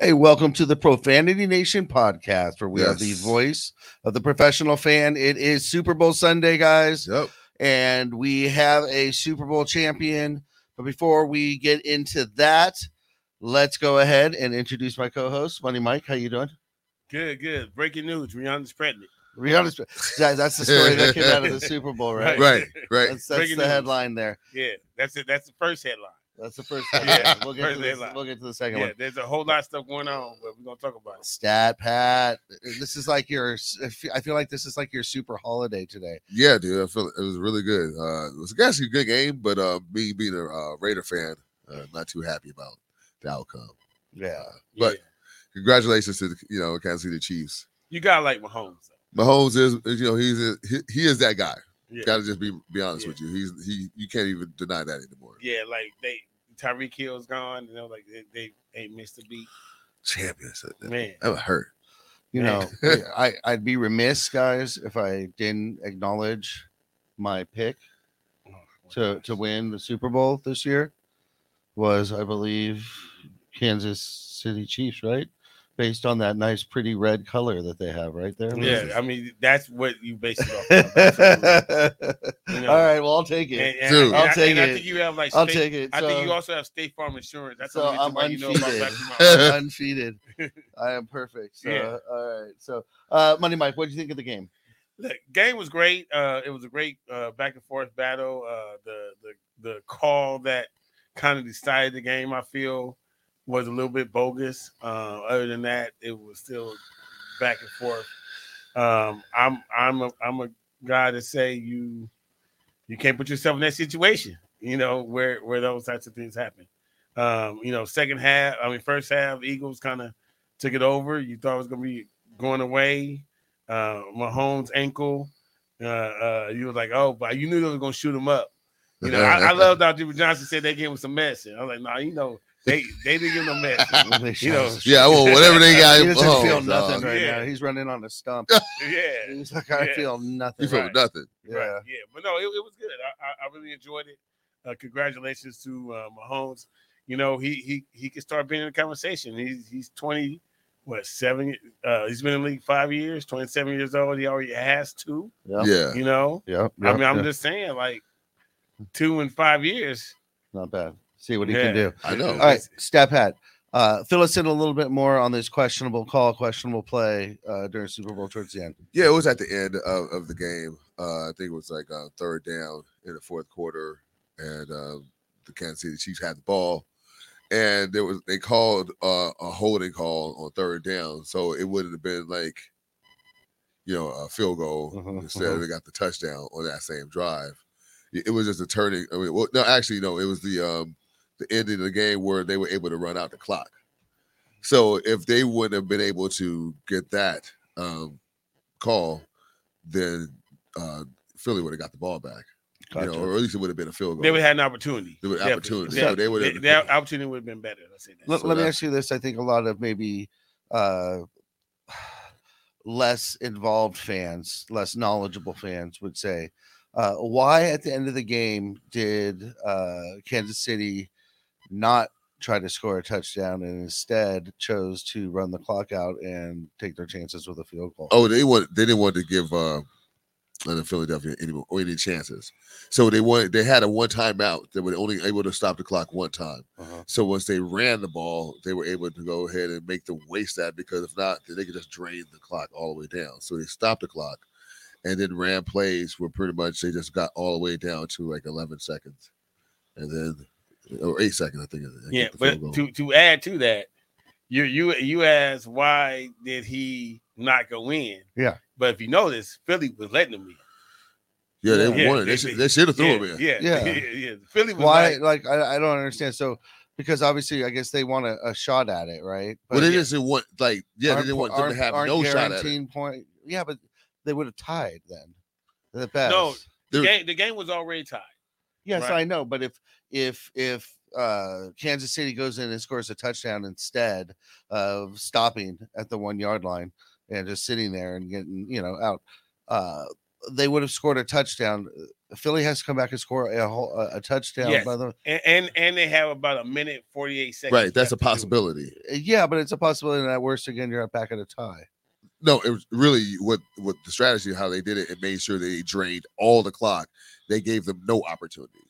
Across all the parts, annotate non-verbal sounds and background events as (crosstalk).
Hey, welcome to the Profanity Nation podcast, where we are the voice of the professional fan. It is Super Bowl Sunday, guys, Yep. and we have a Super Bowl champion. But before we get into that, let's go ahead and introduce my co-host, Money Mike. How you doing? Good, good. Breaking news: Rihanna's pregnant. Rihanna's that- that's the story that came out of the (laughs) Super Bowl, right? Right, right. That's, that's the news. headline there. Yeah, that's it. That's the first headline. That's the first (laughs) Yeah, headline. we'll, get first to this, we'll get to the second Yeah, one. there's a whole lot of stuff going on, but we're gonna talk about it. Stat Pat. This is like your I feel- like this is like your super holiday today. Yeah, dude. I feel it was really good. Uh, it was actually a good game, but uh, me being a uh, Raider fan, uh, not too happy about the outcome. Yeah. But yeah. congratulations to the, you know Kansas City Chiefs. you got like Mahomes. though. Mahomes is, is, you know he's a, he, he is that guy. Yeah, Got to just be be honest Yeah. with you. He's he you can't even deny that anymore. yeah. Like they Tyreek Hill's gone. You know, like they, they ain't missed a beat. Champions. That, Man, that would hurt. You know, I I'd be remiss, guys, if I didn't acknowledge my pick oh, to to win the Super Bowl this year was, I believe, Kansas City Chiefs, right? Based on that nice, pretty red color that they have right there. yeah. I mean, that's what you base it off. of. (laughs) You know. All right, well, I'll take it. And, and, Dude. and I'll I, take and I think you have like. I'll State- take it. I think you also have State Farm Insurance. That's so the I'm why you know about undefeated. I'm undefeated. I am perfect. So, Yeah. all right. So, uh, Money Mike, what do you think of the game? the game was great. Uh, it was a great uh, back and forth battle. Uh, the the the call that kind of decided the game, I feel, was a little bit bogus. Uh, other than that, it was still back and forth. Um, I'm I'm a I'm a guy to say you you can't put yourself in that situation. You know where where those types of things happen. Um, you know, second half. I mean, first half, Eagles kind of took it over. You thought it was gonna be going away uh Mahomes ankle. Uh, uh, you was like, oh, but you knew they were gonna shoot him up. You know, I, I (laughs) love how Jimmy Johnson said they gave him some mess. And I was like, nah, you know, they they didn't give him no mess. (laughs) You know, Yeah, well, whatever they (laughs) got. he doesn't Mahomes, feel dog. nothing right Yeah. now. He's running on a stump. yeah, (laughs) He's like, I Yeah. feel nothing. He feel Right. nothing. Yeah. right, yeah. But no, it, it was good. I, I, I really enjoyed it. Uh, congratulations to uh, Mahomes. You know, he he he can start being in the conversation. He's he's twenty, what seven? Uh, he's been in the league five years. Twenty seven years old. He already has two. Yeah. Yeah. You know, Yeah. I mean, I'm yeah. just saying, like two and five years. not bad. See what he Yeah. can do. I know. All right, Stat Pat. Uh, fill us in a little bit more on this questionable call, questionable play uh, during Super Bowl towards the end. Yeah, it was at the end of, of the game. Uh, I think it was like a third down in the fourth quarter, and uh, the Kansas City Chiefs had the ball, and there was they called uh, a holding call on third down, so it wouldn't have been like, you know, a field goal Mhm, instead. They got the touchdown on that same drive. It it was just a turning. I mean, well, no, actually, no, it was the um, the end of the game where they were able to run out the clock. So if they wouldn't have been able to get that um, call, then uh, Philly would have got the ball back. You know, or at least it would have been a field goal. They would have had an opportunity. There was opportunity. Yeah, So they would have- they- their opportunity would have been better. Let's say that. Let, So let me ask you this: I think a lot of maybe uh, (sighs) less involved fans, less knowledgeable fans would say, uh, why at the end of the game did uh, Kansas City not try to score a touchdown and instead chose to run the clock out and take their chances with a field goal? Oh, they want they didn't want to give uh uh, Philadelphia any or any chances. So they wanted they had a one time out. They were only able to stop the clock one time. Uh-huh. So once they ran the ball, they were able to go ahead and make them waste that because if not, then they could just drain the clock all the way down. So they stopped the clock and then ran plays where pretty much they just got all the way down to like 11 seconds. And then or eight seconds, I think. I yeah, but to to add to that, you you you asked why did he not go in? Yeah. But if you notice, Philly was letting him in. yeah, they Yeah, wanted. They, they- should, they should have threw yeah, him in. Yeah, Yeah. (laughs) yeah, yeah. Philly was Why? like, Like, I, I don't understand. So because obviously, I guess they want a, a shot at it, right? Well, they yeah, just didn't want like yeah, they aren't didn't want them to aren't- have no shot at it. guaranteeing point. Yeah, but they would have tied then. At best. No, the game, the game was already tied. Yes, Right. I know, but if if if uh Kansas City goes in and scores a touchdown instead of stopping at the one yard line and just sitting there and getting you know out, uh they would have scored a touchdown. Uh, Philly has to come back and score a whole a, a touchdown. Yes. By the, And, and and they have about a minute forty eight seconds. Right, that's a to do it. possibility. yeah, but it's a possibility. And at worst, again, you're back at a tie. No, it was really what what the strategy how they did it. It made sure they drained all the clock. They gave them no opportunity.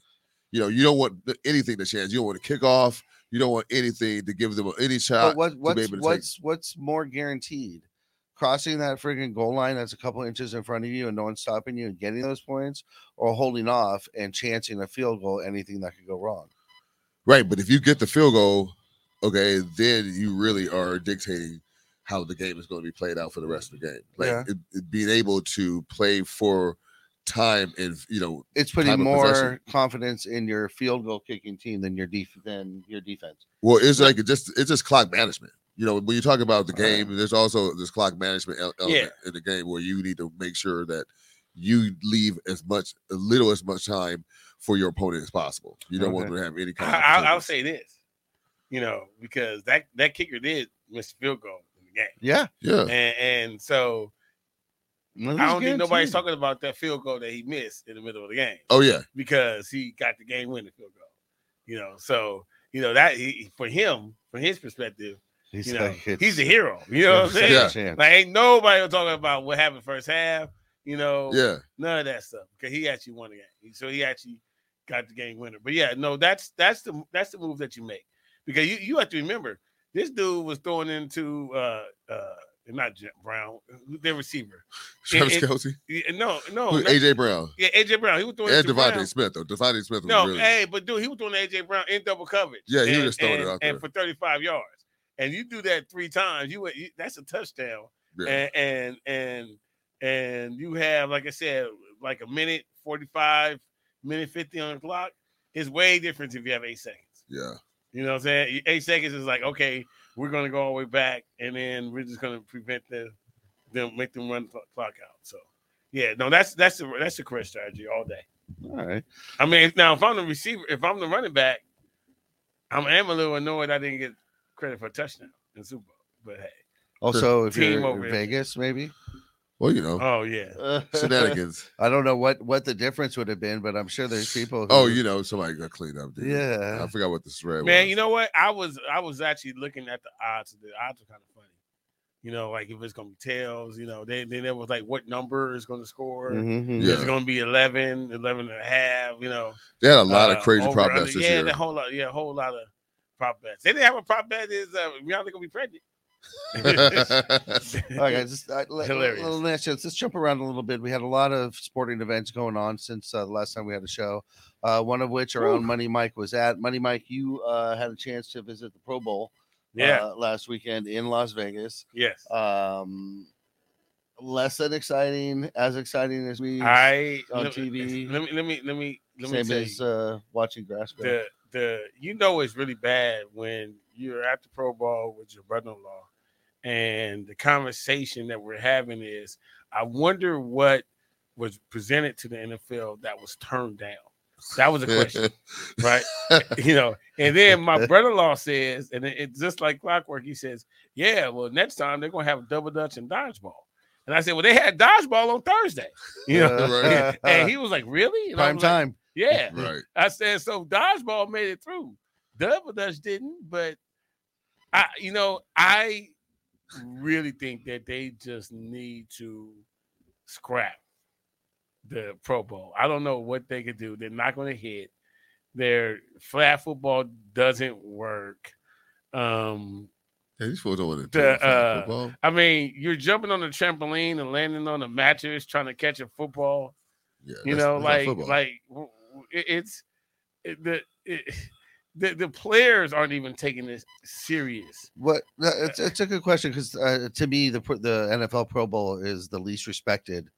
You know, you don't want anything to chance. You don't want to kick off. You don't want anything to give them any But shot. what be what's able to take- what's what's more guaranteed? Crossing that freaking goal line that's a couple inches in front of you and no one's stopping you and getting those points, or holding off and chancing a field goal, anything that could go wrong. Right, but if you get the field goal, okay, then you really are dictating how the game is going to be played out for the rest of the game. Like Yeah. it, it being able to play for time and you know, It's putting more possession. confidence in your field goal kicking team than your def- than your defense. well, it's like it just it's just clock management. You know, when you talk about the Uh, game, there's also this clock management el- element in the game where you need to make sure that you leave as much, a little as much time for your opponent as possible. You don't want Okay. them to have any I, kind of. I, I'll say this, you know, because that that kicker did miss field goal in the game, Yeah, yeah, and, and so Well, I don't think nobody's guaranteed. talking about that field goal that he missed in the middle of the game oh yeah, because he got the game winning field goal. You know, so you know that he, for him, from his perspective, He's you know, like, he's a hero. You know what I'm saying? Yeah. Like ain't nobody talking about what happened first half. You know, yeah. none of that stuff because he actually won the game. So he actually got the game winner. But yeah, no, that's that's the that's the move that you make because you you have to remember this dude was throwing into uh uh not Jet Brown, uh, their receiver. (laughs) Travis it- Kelce, Yeah, No, no, Who- not- AJ Brown, yeah, AJ Brown. He was throwing and DeVonta Brown. Smith though. DeVonta Smith was No, really. hey, but dude, he was throwing AJ Brown in double coverage. Yeah, he was and, throwing it and- out and for 35 yards. And you do that three times, you, you that's a touchdown. yeah. And and and and you have, like I said, like a minute 45, minute 50 on the clock. It's way different if you have eight seconds. yeah. You know what I'm saying? Eight seconds is like, okay, we're gonna go all the way back, and then we're just gonna prevent the them make them run the clock out. So yeah, no, that's that's the that's the correct strategy all day. All right. I mean, now if I'm the receiver, if I'm the running back, I'm, I'm a little annoyed I didn't get credit for a touchdown in Super Bowl. But hey, Also, if you're in. Vegas, maybe Well, you know, oh yeah, (laughs) shenanigans. I don't know what what the difference would have been, but I'm sure there's people. Who, Oh, you know, somebody got cleaned up. Dude. Yeah. I forgot what the spread man, was. you know what? I was I was actually looking at the odds. The odds are kind of funny. You know, like if it's gonna be tails, you know, they then it was like what number is gonna score. Mhm. Yeah. It's gonna be 11, 11 and a half, you know. they had a lot uh, of crazy over, prop under. bets this yeah, year. the whole lot, yeah, a whole lot of prop bets. They didn't have a prop bet is uh Rihanna gonna be pregnant. (laughs) All right, guys. Just, uh, (laughs) let, Hilarious. Little, let's, just, let's jump around a little bit. We had a lot of sporting events going on since uh, the last time we had a show. Uh, one of which our own Money Mike was at. Money Mike, you uh, had a chance to visit the Pro Bowl yeah, uh, last weekend in Las Vegas. yes. Um, less than exciting, as exciting as we I on let, TV. Let me let me let me let me same as you, uh, watching grass the the you know it's really bad when you're at the Pro Bowl with your brother-in-law, and the conversation that we're having is, I wonder what was presented to the NFL that was turned down. That was a question, right? (laughs) you know, and then my brother-in-law says, and it's just like clockwork. He says, "Yeah, well, next time they're gonna have double dutch and dodgeball." And I said, "Well, they had dodgeball on Thursday." (laughs) You know, Right. (laughs) and he was like, "Really?" And prime was like, time. yeah. right. I said, "So dodgeball made it through. Double dutch didn't." But I, you know, I really think that they just need to scrap the Pro Bowl. I don't know what they could do. They're not going to hit. Their flat football doesn't work. Um, Hey, these fools don't want to The, uh, football. I mean, you're jumping on the trampoline and landing on the mattress trying to catch a football. Yeah, You know, like like w- w- it- it's it, the it, the the players aren't even taking this serious. What? uh, It's, it's a good question because uh, to me, the the NFL Pro Bowl is the least respected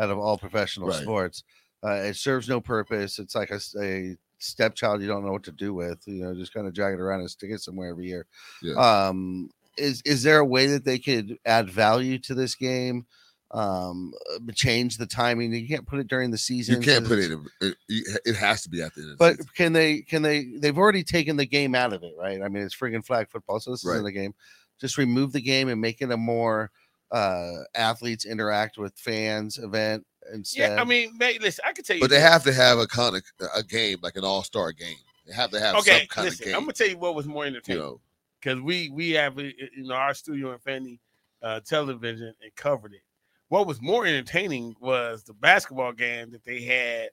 out of all professional Right. sports. Uh, it serves no purpose. It's like a stepchild you don't know what to do with. You know, just kind of drag it around and stick it somewhere every year. Yeah. Um, is is there a way that they could add value to this game? Um uh, change the timing. You can't put it during the season. You can't put it in. It, it has to be at the end. Of the But season. can they? Can they? They've already taken the game out of it, right? I mean, it's friggin' flag football, so this Right. isn't a game. Just remove the game and make it a more uh athletes interact with fans event instead. Yeah, I mean, mate, listen, I can tell you. but they have to have a kind of a game like an all star game. They have to have okay. some kind Listen, of game. I'm gonna tell you what was more you entertaining know, because we we have uh, you know our studio and Fanny uh, television and covered it. What was more entertaining was the basketball game that they had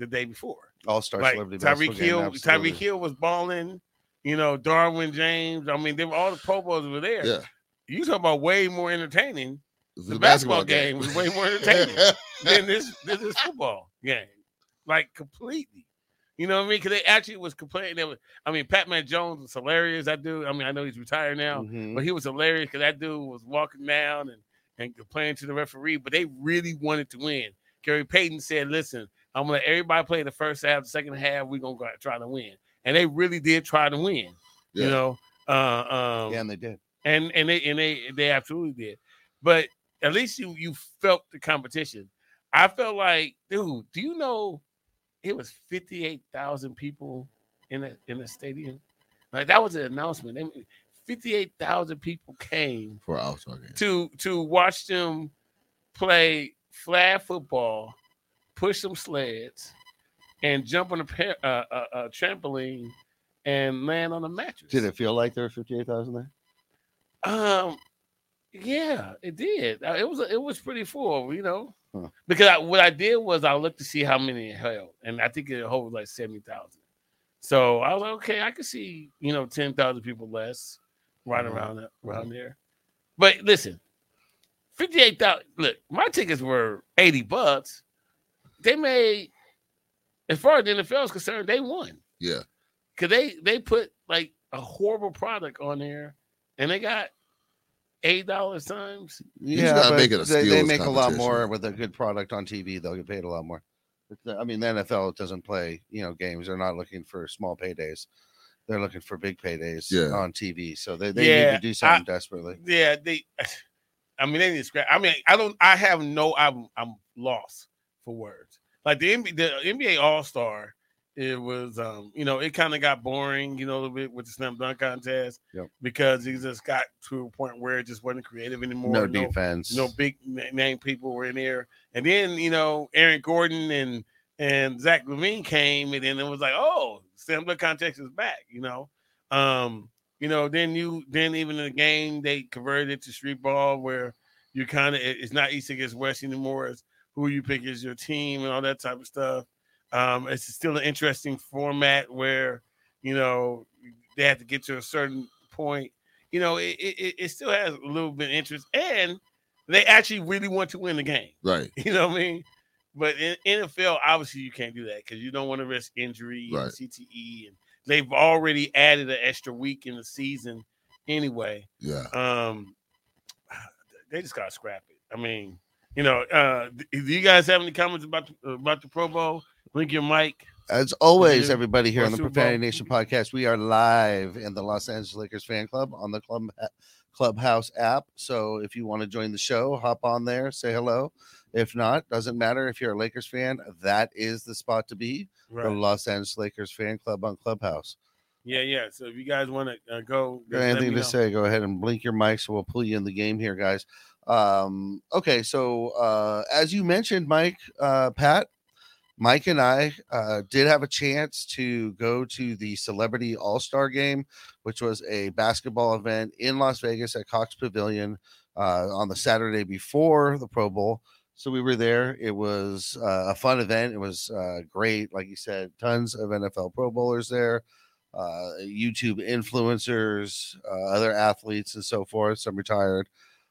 the day before. All star like celebrity Tyreek Hill. Tyreek Hill was balling. You know, Derwin James. I mean, they were all the Pro Bowls were there. yeah. You talk about way more entertaining. It's The a basketball game was way more entertaining (laughs) than this this is football game, like completely. You know what I mean? Because they actually was complaining. They was, I mean, Pacman Jones was hilarious. That dude. I mean, I know he's retired now, Mhm. but he was hilarious because that dude was walking down and and complaining to the referee, but they really wanted to win. Gary Payton said, Listen, I'm gonna let everybody play the first half, the second half, we're gonna go try to win. And they really did try to win, yeah. you know. Uh, um, yeah, and they did. And and they and they they absolutely did. But at least you you felt the competition. I felt like, dude, do you know it was 58,000 people in the in the stadium? Like that was an announcement. They, 58,000 people came for All Star game to to watch them play flag football, push some sleds, and jump on a, pair, uh, a, a trampoline and land on a mattress. Did it feel like there were 58,000 there? Um, yeah, it did. Uh, it was it was pretty full, you know. Huh. Because I, what I did was I looked to see how many it held, and I think it held like seventy thousand. So I was like, okay, I could see you know ten thousand people less, right Mhm. around that, around there. But listen, fifty eight thousand. Look, my tickets were eighty bucks. They made, as far as the NFL is concerned, they won Yeah. because they they put like a horrible product on there, and they got eight dollars times. just gotta but make it a they, they make a lot more with a good product on TV. They'll get paid a lot more. But I mean, the NFL doesn't play, you know, games. They're not looking for small paydays. They're looking for big paydays Yeah. on TV. So they, they Yeah, need to do I- something desperately. Yeah, they. (sighs) I mean, they need to scrap. I mean, I don't. I have no. I'm. I'm lost for words. Like the NBA, the NBA All Star, it was. Um, you know, it kind of got boring. You know, a little bit with the slam dunk contest. Yep. Because it just got to a point where it just wasn't creative anymore. No defense. no big name people were in there. And then you know Aaron Gordon and and Zach LaVine came, and then it was like, oh, similar context is back. You know, um, you know. Then you then even in the game they converted it to street ball where you kind of it's not East against West anymore. It's who you pick as your team and all that type of stuff. Um, it's still an interesting format where you know they have to get to a certain point. You know, it, it, it still has a little bit of interest, and they actually really want to win the game. Right. (laughs) You know what I mean? But in NFL, obviously, you can't do that because you don't want to risk injury Right. and CTE, and they've already added an extra week in the season anyway. Yeah. Um, (sighs) they just gotta scrap it. I mean, you know, uh, do you guys have any comments about the, about the Pro Bowl? Blink your mic. As always, everybody here on the. Profanity Nation podcast, we are live in the Los Angeles Lakers fan club on the club Clubhouse app. So if you want to join the show, hop on there, say hello. If not, doesn't matter. If you're a Lakers fan, that is the spot to be. The Los Angeles Lakers fan club on Clubhouse. Yeah, yeah. So if you guys want to uh, go, anything to know. say? Go ahead and blink your mic, so we'll pull you in the game here, guys. Um, okay, so uh, as you mentioned, Mike, uh, Pat, Mike and I uh, did have a chance to go to the Celebrity All Star Game, which was a basketball event in Las Vegas at Cox Pavilion uh, on the Saturday before the Pro Bowl. So we were there. It was uh, a fun event. It was uh, great, like you said, tons of NFL Pro Bowlers there uh, YouTube influencers, uh, other athletes, and so forth. Some retired.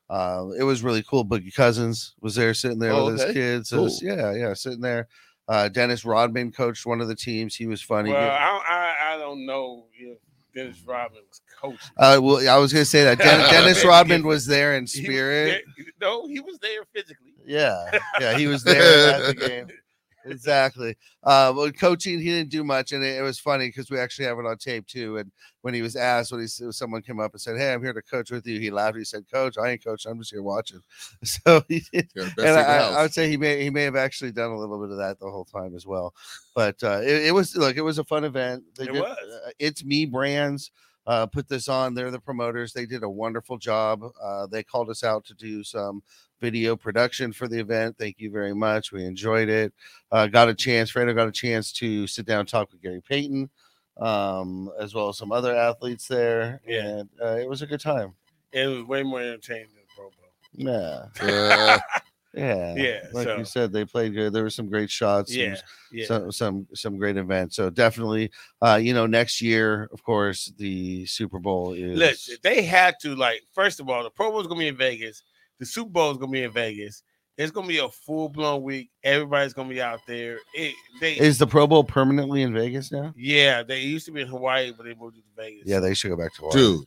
Uh, it was really cool. Boogie Cousins was there sitting there Oh, with his okay. kids. It was- yeah, yeah, sitting there. Uh, Dennis Rodman coached one of the teams. He was funny. Well, I, don't- I I don't know if Dennis Rodman was coaching. uh, well, I was going to say that (laughs) Den- Dennis Rodman was there in He spirit. there- no, he was there physically. Yeah, yeah, he was there at the game. (laughs) exactly. Uh, well, coaching, he didn't do much, and it, it was funny because we actually have it on tape too. And when he was asked, when he someone came up and said, "Hey, I'm here to coach with you," he laughed. He said, "Coach, I ain't coaching. I'm just here watching." (laughs) So he did. Yeah, And thing in the I. I would say he may he may have actually done a little bit of that the whole time as well. But uh, it, it was look, it was a fun event. They It did- was. uh, it's me brands uh, put this on. They're the promoters. They did a wonderful job. Uh, they called us out to do some video production for the event. Thank you very much. We enjoyed it. Uh, got a chance. Fredo got a chance to sit down and talk with Gary Payton, um, as well as some other athletes there. Yeah. and uh, it was a good time. It was way more entertaining than Pro Bowl. Yeah, (laughs) yeah, Yeah, Like so- you said, they played good. There were some great shots. some- Yeah, yeah. some some some great events. So definitely, uh, you know, next year, of course, the Super Bowl is. Listen, they had to like. First of all, the Pro Bowl is gonna be in Vegas. The Super Bowl is gonna be in Vegas. It's gonna be a full blown week. Everybody's gonna be out there. It, they, Is the Pro Bowl permanently in Vegas now? yeah, they used to be in Hawaii, but they moved to Vegas. Yeah, they should go back to Hawaii. dude,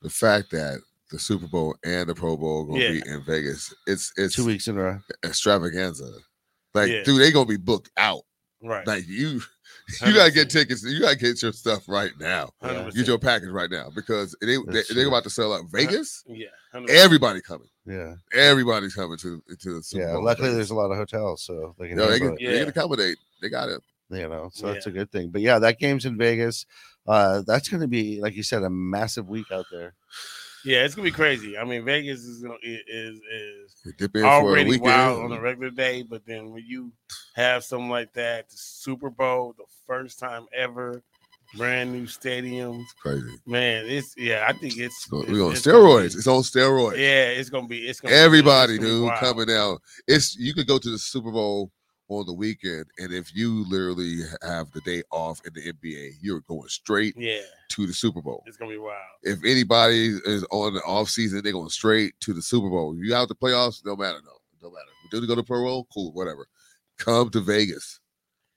the fact that the Super Bowl and the Pro Bowl gonna Yeah. be in Vegas, it's it's two weeks in a row. extravaganza. Like, Yeah. dude, they gonna be booked out. right. Like you, (laughs) you gotta get tickets. You gotta get your stuff right now. 100%. Get your package right now because they, they That's they're about to sell out Vegas. yeah, 100%. Everybody coming. Yeah, Everybody's coming to to the Super yeah. Bowl. Luckily, Vegas. there's a lot of hotels, so they can. No, they can, it, they can accommodate. They got it. you know, so that's a good thing. But yeah, that game's in Vegas. Uh, that's going to be, like you said, a massive week out there. Yeah, it's gonna be crazy. I mean, Vegas is gonna, is is They dip in for a already wild on a regular day, but then when you have something like that, the Super Bowl, the first time ever, brand new stadiums, Crazy. man, it's yeah, I think it's So it's- We're on it's steroids. be- It's on steroids. yeah, it's gonna be it's gonna be- Everybody, it's gonna dude, wild. coming out. It's you could go to the Super Bowl on the weekend, and if you literally have the day off in the NBA, you're going straight Yeah, to the Super Bowl. it's gonna be wild. If anybody is on the off season, they're going straight to the Super Bowl. You out the playoffs, no matter, no, no matter. Do they go to Pro Bowl? Cool, whatever. Come to Vegas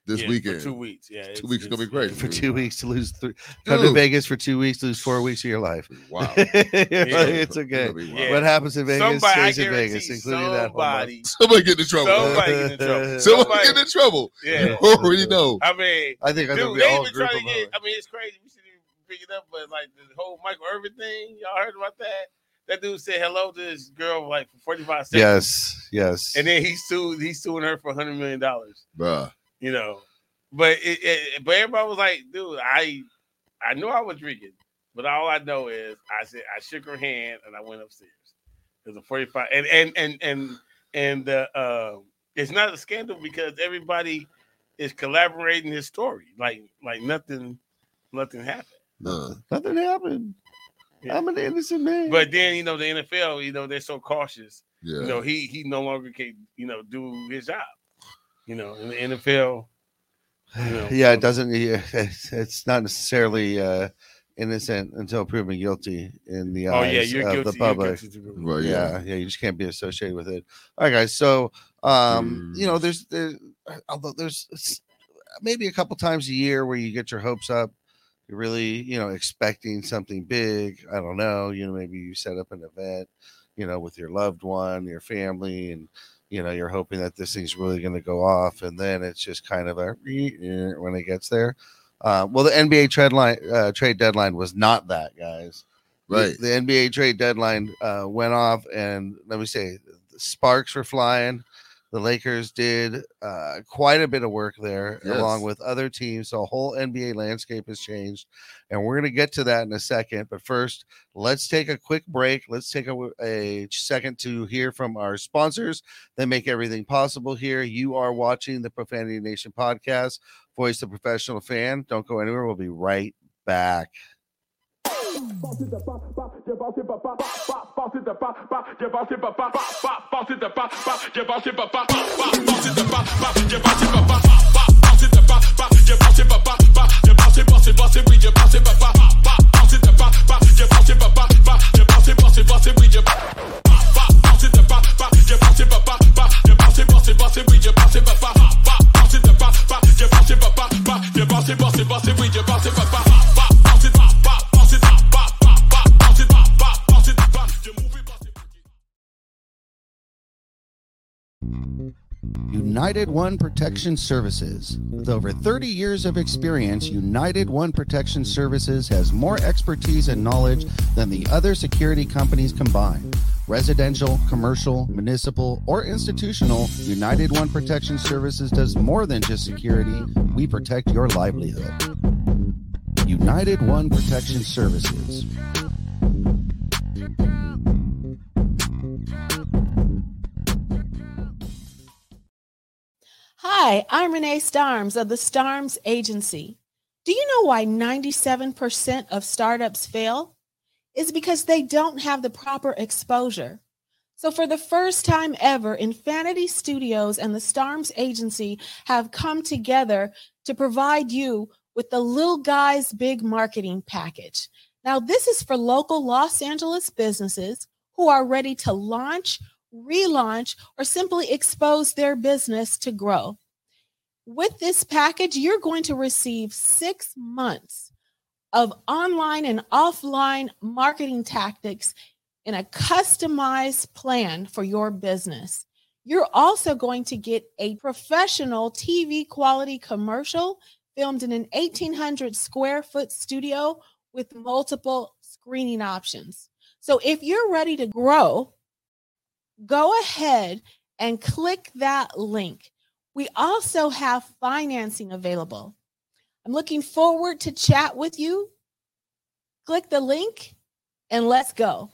this Yeah, for weekend. two weeks. Yeah, Two weeks is gonna be it's- great. For two weeks to lose three, come to Vegas for two weeks, lose four weeks of your life. Wow. (laughs) it's okay. Gonna be wild. Yeah. What happens in Vegas Somebody, stays in Vegas, including that. home run. somebody, Somebody get in trouble. somebody get in (laughs) trouble. Somebody get in trouble. yeah. Already know. I mean, I think I'm gonna Dude, be a they whole even group trying to get. I mean, it's crazy. We shouldn't even bring it up, but like the whole Michael Irvin thing, y'all heard about that? That dude said hello to this girl like for forty five seconds. Yes, yes. and then he sued. He's suing her for hundred million dollars. Bruh. You know, but it, it, but everybody was like, dude, I I knew I was drinking, but all I know is I said I shook her hand and I went upstairs. It was a forty five, and and and and and uh, uh, it's not a scandal because everybody is collaborating his story. Like like nothing nothing happened. Uh, Nothing happened. Yeah. I'm an innocent man. But then you know the NFL, you know they're so cautious. yeah. You know he he no longer can you know do his job. You know in the NFL. you know, yeah, it doesn't. Yeah, (laughs) it's, it's not necessarily uh, innocent until proven guilty in the Oh eyes yeah, you're of guilty. the you're public. guilty Right, yeah. yeah, you just can't be associated with it. All right, guys. So, um, you know, there's there, although there's maybe a couple times a year where you get your hopes up. You're really, you know, expecting something big. I don't know. You know, maybe you set up an event, you know, with your loved one, your family, and you know, you're hoping that this thing's really going to go off, and then it's just kind of a when it gets there. Uh, well, the NBA trade line, uh, trade deadline was not that, guys. Right. The, NBA trade deadline uh, went off, and let me say, the sparks were flying. The Lakers did uh, quite a bit of work there, Yes. along with other teams. So, the whole NBA landscape has changed, and we're going to get to that in a second. But first, let's take a quick break. Let's take a, a second to hear from our sponsors that make everything possible here. You are watching the Profanity Nation podcast, Voice the Professional Fan. Don't go anywhere. We'll be right back. passé de pas, pas, j'ai passé papa, pas, passé de pas, pas, j'ai passé papa, pas, passé de pas, pas, j'ai passé papa, pas, passé de pas, pas, j'ai passé papa, pas, passé de pas, pas, j'ai passé papa, pas, j'ai passé, passé, passé, oui, j'ai passé papa, pas, passé de pas, pas, j'ai passé papa, pas, j'ai passé, passé, passé, oui, j'ai passé pas, pas, j'ai passé papa, pas, j'ai passé, passé, passé, oui, j'ai passé papa, pas, passé de pas, pas, j'ai passé papa, pas, j'ai passé, passé, passé, oui, j'ai passé papa. United One Protection Services. With over 30 years of experience, United One Protection Services has more expertise and knowledge than the other security companies combined. Residential, commercial, municipal, or institutional, United One Protection Services does more than just security. We protect your livelihood. United One Protection Services. Hi, I'm Renee Starms of the Starms Agency. Do you know why 97% of startups fail? It's because they don't have the proper exposure. So, for the first time ever, Infinity Studios and the Starms Agency have come together to provide you with the Little Guys Big Marketing Package. Now, this is for local Los Angeles businesses who are ready to launch relaunch, or simply expose their business to grow. With this package, you're going to receive six months of online and offline marketing tactics in a customized plan for your business. You're also going to get a professional TV quality commercial filmed in an 1800 square foot studio with multiple screening options. So if you're ready to grow, go ahead and click that link. We also have financing available. I'm looking forward to chat with you. Click the link and let's go.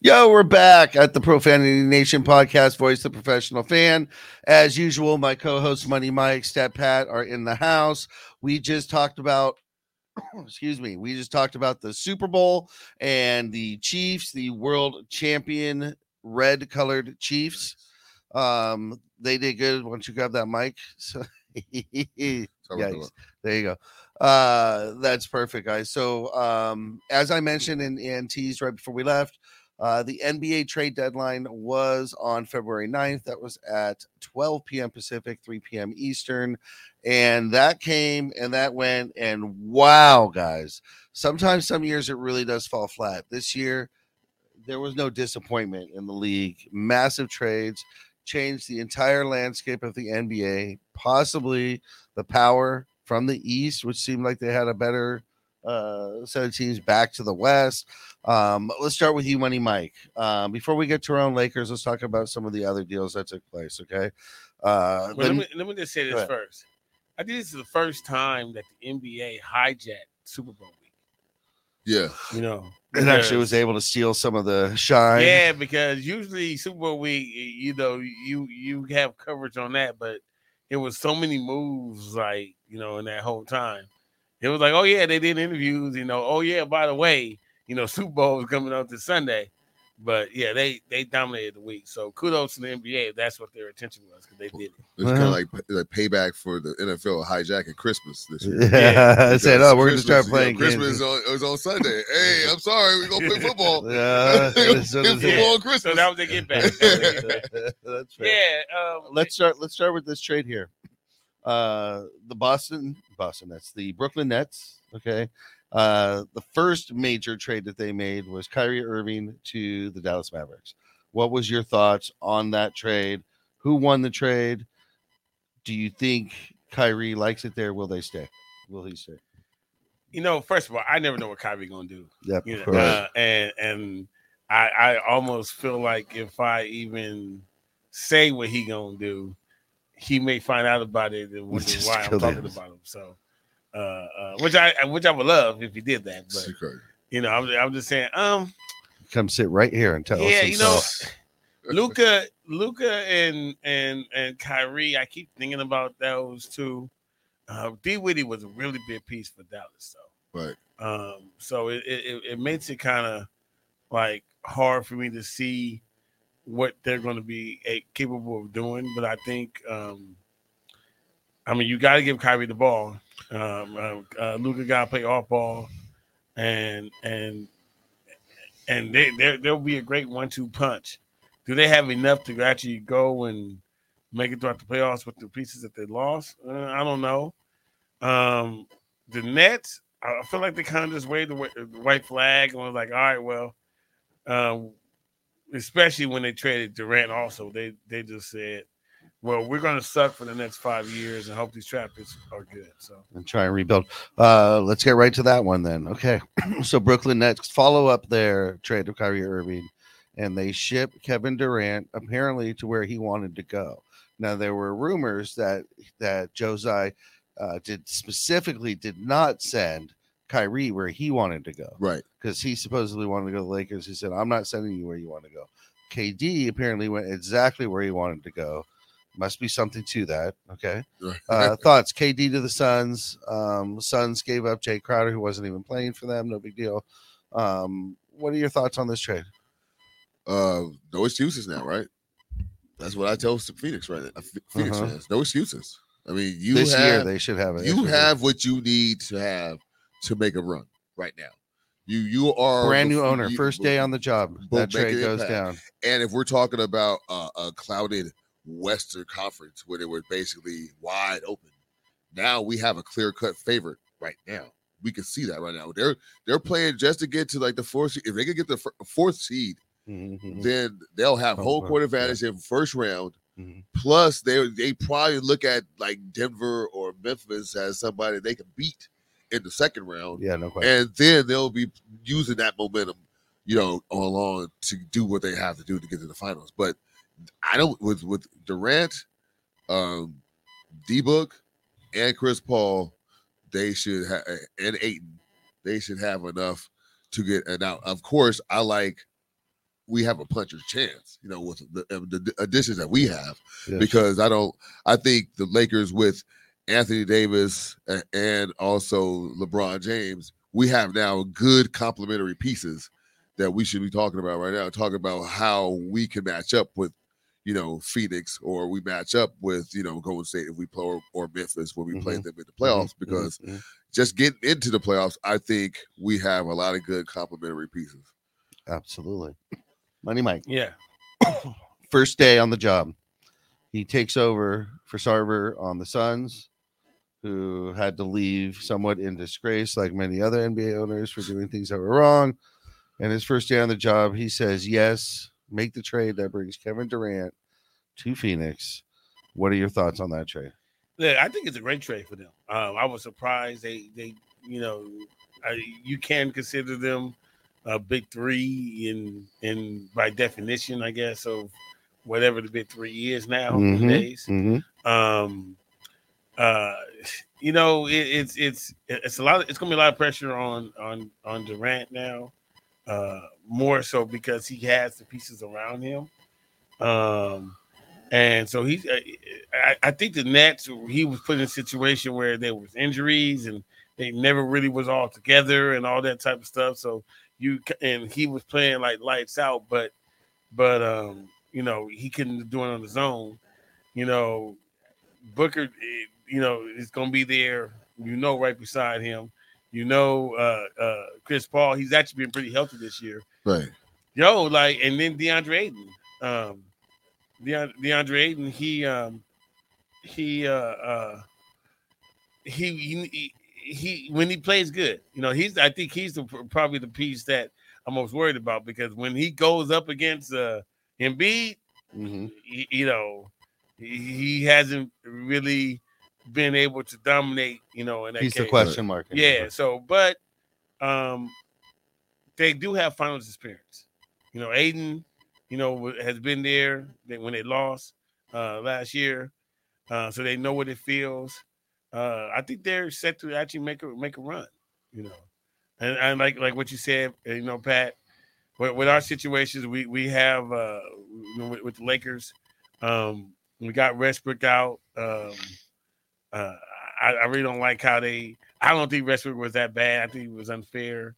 Yo, we're back at the Profanity Nation podcast, Voice the Professional Fan. As usual, my co-hosts Money Mike, Stat Pat are in the house. We just talked about (clears throat) excuse me, we just talked about the Super Bowl and the Chiefs, the world champion red colored Chiefs. Um, they did good. Once you grab that mic? So, (laughs) yikes. There you go. Uh, that's perfect, guys. So, um, as I mentioned in, in teased right before we left, uh, the NBA trade deadline was on February 9th. That was at 12 p.m. Pacific, 3 p.m. Eastern. And that came and that went. And wow, guys, sometimes some years it really does fall flat. This year, there was no disappointment in the league. Massive trades changed the entire landscape of the NBA, possibly the power from the East, which seemed like they had a better uh, set of teams back to the West. Um, let's start with you, Money Mike. Um, before we get to our own Lakers, let's talk about some of the other deals that took place. Okay. Uh, Well, then- let, me, let me just say this first. I think this is the first time that the NBA hijacked Super Bowl. Yeah, You know, it actually was able to steal some of the shine. Yeah, because usually Super Bowl week, you know, you you have coverage on that, but it was so many moves, like you know, in that whole time. It was like, oh yeah, they did interviews, you know. Oh yeah, by the way, you know, Super Bowl is coming up this Sunday, but yeah, they they dominated the week. So kudos to the NBA if that's what their attention was because they did it. it's kind of like like payback for the NFL hijacking Christmas this year. Yeah, (laughs) I said, oh, we're going to start Christmas, you know, playing Christmas games. on, it was on Sunday. (laughs) Hey, I'm sorry, we're gonna play football. (laughs) Yeah, It's so football the- on Christmas. So that was their get back. That was get back. That's fair. yeah, um, Let's start. Let's start with this trade here. Uh, the Boston, Boston Nets, the Brooklyn Nets. Okay. Uh, the first major trade that they made was Kyrie Irving to the Dallas Mavericks. What was your thoughts on that trade? Who won the trade? Do you think Kyrie likes it there? Will they stay? Will he stay? you know, first of all, I never know what Kyrie gonna do. Yep. you know, uh, and and I I almost feel like if I even say what he gonna do, he may find out about it and (laughs) wonder why I'm talking him. about him. So, uh, uh, which I which I would love if he did that, but Secret. you know, I'm I'm just saying, um, Come sit right here and tell yeah, us. you know. (laughs) Luka, Luka, and and and Kyrie. I keep thinking about those two. Uh, Dinwiddie was a really big piece for Dallas, though. Right. Um, so it, it it makes it kind of like hard for me to see what they're going to be eh, capable of doing. But I think, um, I mean, you got to give Kyrie the ball. Um, uh, uh, Luka got to play off ball, and and and they there there'll be a great one-two punch. Do they have enough to actually go and make it throughout the playoffs with the pieces that they lost? Uh, I don't know. Um, the Nets, I feel like they kind of just waved the, the white flag and was like, all right, well, um, especially when they traded Durant, also they they just said, well, we're gonna suck for the next five years and hope these trappers are good. So and try and rebuild. Uh, let's get right to that one then. Okay, (clears throat) so Brooklyn Nets follow up their trade of Kyrie Irving, and they ship Kevin Durant apparently to where he wanted to go. Now there were rumors that that Joe Tsai uh, did specifically did not send Kyrie where he wanted to go Right. because he supposedly wanted to go to the Lakers. He said, "I'm not sending you where you want to go." KD apparently went exactly where he wanted to go. Must be something to that. Okay. (laughs) Uh, thoughts? KD to the Suns. Um, Suns gave up Jae Crowder, who wasn't even playing for them. No big deal. Um, what are your thoughts on this trade? uh, no excuses now, right? That's what I tell Phoenix right now. Phoenix Uh-huh. fans, no excuses. I mean, you this have year they should have it. you have what you need to have to make a run right now. You you are brand new owner, you- first day on the job. That trade goes impact. down. And if we're talking about uh, a clouded Western Conference where they were basically wide open, now we have a clear cut favorite right now. We can see that right now. They're they're playing just to get to like the fourth. seed. If they can get the fourth seed, Mhm. then they'll have Oh, home court advantage in first round. Mhm. Plus, they they probably look at like Denver or Memphis as somebody they can beat in the second round, Yeah, no question. and then they'll be using that momentum, you know, all along to do what they have to do to get to the finals. But I don't with with Durant, um, D Book, and Chris Paul, they should have and Ayton, they should have enough to get. And now, of course, I like we have a puncher's chance, you know, with the, uh, the additions that we have Yes. because I don't. I think the Lakers with Anthony Davis and also LeBron James, we have now good complementary pieces that we should be talking about right now. Talking about how we can match up with, you know, Phoenix or we match up with, you know, Golden State if we play or, or Memphis when we play Mhm. them in the playoffs. Mhm, Because mhm. just getting into the playoffs, I think we have a lot of good complementary pieces. absolutely, Money Mike. yeah, (coughs) first day on the job. He takes over for Sarver on the Suns, who had to leave somewhat in disgrace, like many other NBA owners, for doing things that were wrong. And his first day on the job, he says, Yes, make the trade that brings Kevin Durant to Phoenix. What are your thoughts on that trade? yeah. I think it's a great trade for them. Um, I was surprised they they you know I, you can consider them a big three in in by definition, I guess of whatever the big three is now Mhm. nowadays. Mm-hmm. um uh you know it, it's it's it's a lot of, it's gonna be a lot of pressure on on on durant now uh more so because he has the pieces around him um and so he's I, I think the nets he was put in a situation where there was injuries and they never really was all together and all that type of stuff so you and he was playing like lights out but but um you know he couldn't do it on his own you know Booker, eh, you know, is going to be there. You know, right beside him. You know, uh, uh, Chris Paul. He's actually been pretty healthy this year. Right. Yo, like, and then DeAndre Ayton. Um, Deand- DeAndre Ayton. He, um, he, uh, uh, he, he, he, when he plays good, you know, he's. I think he's the, probably the piece that I'm most worried about because when he goes up against uh, Embiid, Mm-hmm. y- you know, he, he hasn't really been able to dominate, you know, in that He's the case. question mark. Yeah. So, but um, they do have finals experience. You know, Ayton, you know, has been there they- when they lost uh, last year, uh, so they know what it feels. Uh, I think they're set to actually make a make a run. You know, and, and like like what you said, you know, Pat. With, with our situations, we we have uh, with, with the Lakers. Um, we got Westbrook out. Um, uh, I, I really don't like how they. I don't think Westbrook was that bad. I think it was unfair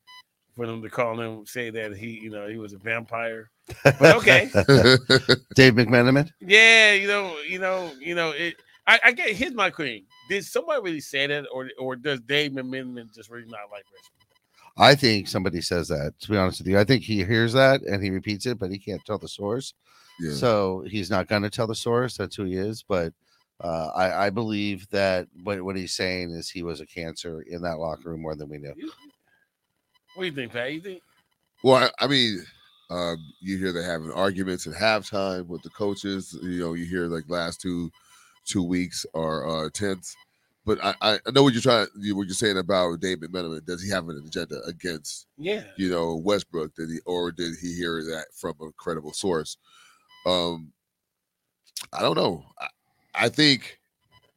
for them to call him say that he, you know, he was a vampire. But okay, (laughs) Dave McMenamin. yeah, you know, you know, you know. It. I, I get. Here's my queen. Did somebody really say that, or or does Dave McMenamin just really not like Westbrook? I think somebody says that. To be honest with you, I think he hears that and he repeats it, but he can't tell the source. yeah. So he's not going to tell the source. That's who he is. But uh, I, I believe that what, what he's saying is he was a cancer in that locker room more than we knew. What do you think, Pat? You think? Well, I, I mean, Um, you hear they're having arguments at halftime with the coaches. You know, you hear like last two two weeks are uh, tense. But I, I I know what you're trying. You, what you're saying about David McMenamin. Does he have an agenda against Yeah. you know Westbrook? Did he or did he hear that from a credible source? Um, I don't know. I, I think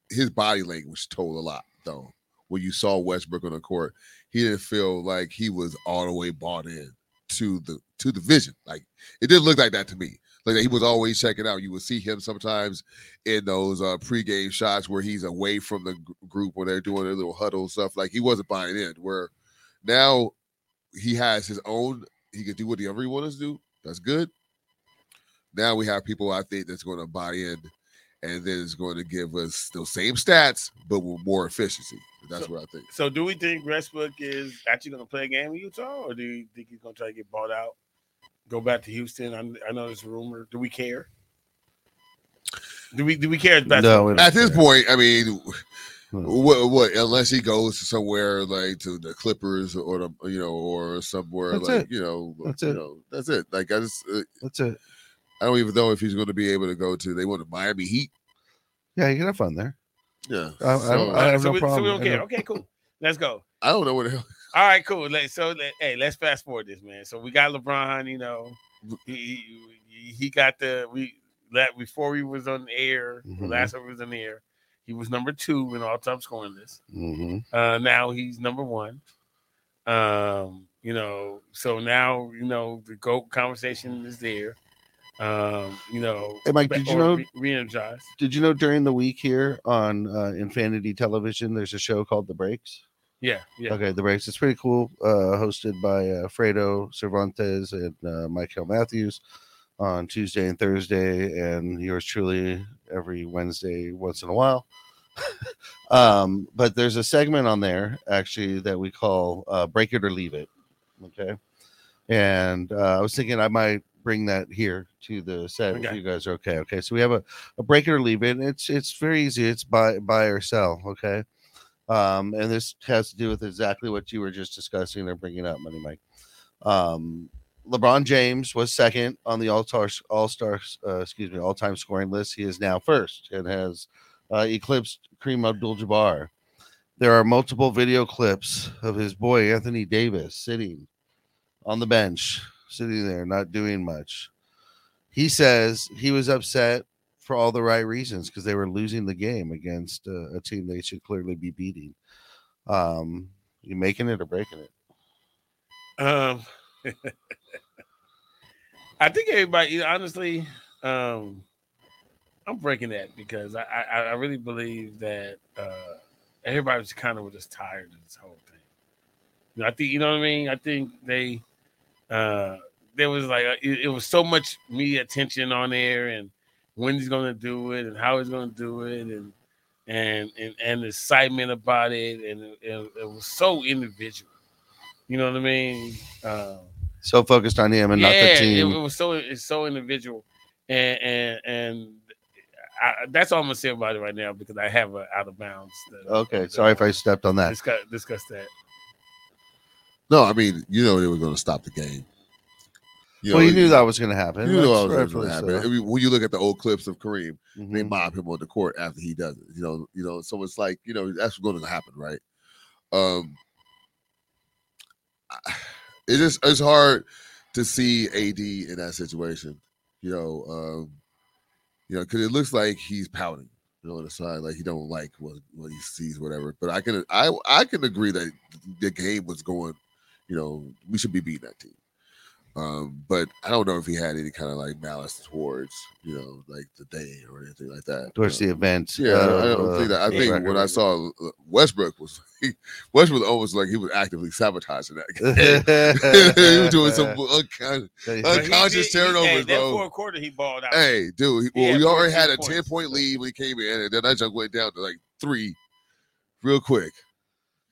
his body language told a lot, though. When you saw Westbrook on the court, he didn't feel like he was all the way bought in to the to the vision. Like it didn't look like that to me. Like he was always checking out. You would see him sometimes in those uh pregame shots where he's away from the group when they're doing their little huddle stuff. Like he wasn't buying in. Where now he has his own. He can do whatever he wants to do. That's good. Now we have people I think that's going to buy in, and then it's going to give us those same stats, but with more efficiency. That's So- what I think. So do we think Westbrook is actually going to play a game in Utah, or do you think he's going to try to get bought out, go back to Houston? I, I know there's a rumor. Do we care? Do we do we care? No, we don't At this care. point, I mean, Hmm. what, what? Unless he goes somewhere like to the Clippers or the you know or somewhere That's like it. you know, That's you it. know, that's it. Like I just, uh, That's it. I don't even know if he's going to be able to go to. They want the Miami Heat. Yeah, you can have fun there. Yeah, I- I So, don't- I have so, no we, so we don't care. Okay, cool. Let's go. I don't know what the hell. (laughs) All right, cool. Let, so let, hey, let's fast forward this, man. So we got LeBron. You know, he he, he got the we that before he was on the air. Mhm. Last time we was on the air, he was number two in all time scoring list. hmm Uh, now he's number one. Um, you know, so now you know the GOAT conversation is there. Um, you know, Hey, Mike, did you know- re- re-energized? Did you know during the week here on uh, Infinity Television, there's a show called The Breaks? Yeah, yeah. Okay, The Breaks. It's pretty cool. Uh, hosted by uh, Fredo Cervantes and uh, Michael Matthews on Tuesday and Thursday, and yours truly every Wednesday once in a while. (laughs) um, but there's a segment on there actually that we call uh, "Break It or Leave It." Okay, and uh, I was thinking I might bring that here to the set if you guys are okay. Okay, so we have a, a break it or leave it. It's it's very easy. It's buy buy or sell. Okay, um, and this has to do with exactly what you were just discussing or bringing up, Money Mike. Um, LeBron James was second on the All Star All Star uh, excuse me All Time scoring list. He is now first and has uh, eclipsed Kareem Abdul-Jabbar. There are multiple video clips of his boy Anthony Davis sitting on the bench, sitting there not doing much. He says he was upset for all the right reasons because they were losing the game against uh, a team they should clearly be beating. Um, you making it or breaking it? Um, (laughs) I think everybody, honestly, um, I'm breaking that because I, I, I really believe that uh, everybody was kind of just tired of this whole thing. You know, I think you know what I mean. I think they, uh, there was like a, it, it was so much media attention on there, and when he's to do it, and how he's to do it, and and and and excitement about it, and it, it, it was so individual. You know what I mean? Um, So focused on him and not the it, team. it was so it's so individual, and and and I, that's all I'm gonna say about it right now because I have a out of bounds. that- okay, that- sorry if I stepped on that. discuss discuss that. No, I mean, you know, they were going to stop the game. You well, know, you knew that was going to happen. You knew that was going to happen. so. I mean, when you look at the old clips of Kareem, they Mhm. mob him on the court after he does it. You know, you know. So it's like you know that's going to happen, right? Um, it is it's hard to see AD in that situation. You know, um, you know, because it looks like he's pouting. You know, on the side, like he don't like what what he sees, whatever. But I can I I can agree that the game was going. You know, we should be beating that team. Um, but I don't know if he had any kind of like malice towards, you know, like the day or anything like that. towards you the know. event. Yeah, I don't- I don't think that. I uh, think record. when I saw uh, Westbrook was (laughs) Westbrook was almost like he was actively sabotaging that (laughs) game. (laughs) he was doing some uncon- They- But he Unconscious did- he- turnovers, hey, that bro. fourth quarter he balled out. Hey, dude, he, He well, had we already had a 14 ten point lead when he came in, and then that jump went down to like three, real quick.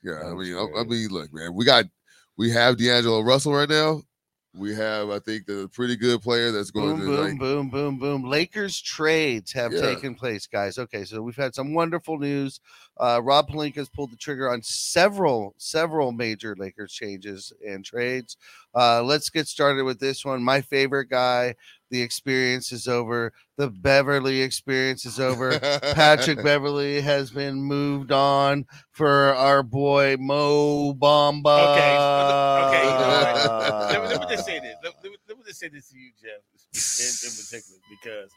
Yeah, I mean, I, I mean, look, man, we got we have D'Angelo Russell right now. We have, I think, the pretty good player that's going Boom, to boom, like, boom, boom, boom. Lakers trades have Yeah. taken place, guys. Okay, so we've had some wonderful news. Uh, Rob Pelinka's pulled the trigger on several, several major Lakers changes and trades. Uh, let's get started with this one. My favorite guy. The experience is over. The Beverley experience is over. Patrick (laughs) Beverley has been moved on for our boy Mo Bamba. Okay, okay, you let, me, let me just say this. Let, let me, let me just say this to you, Jeff, in, in particular, because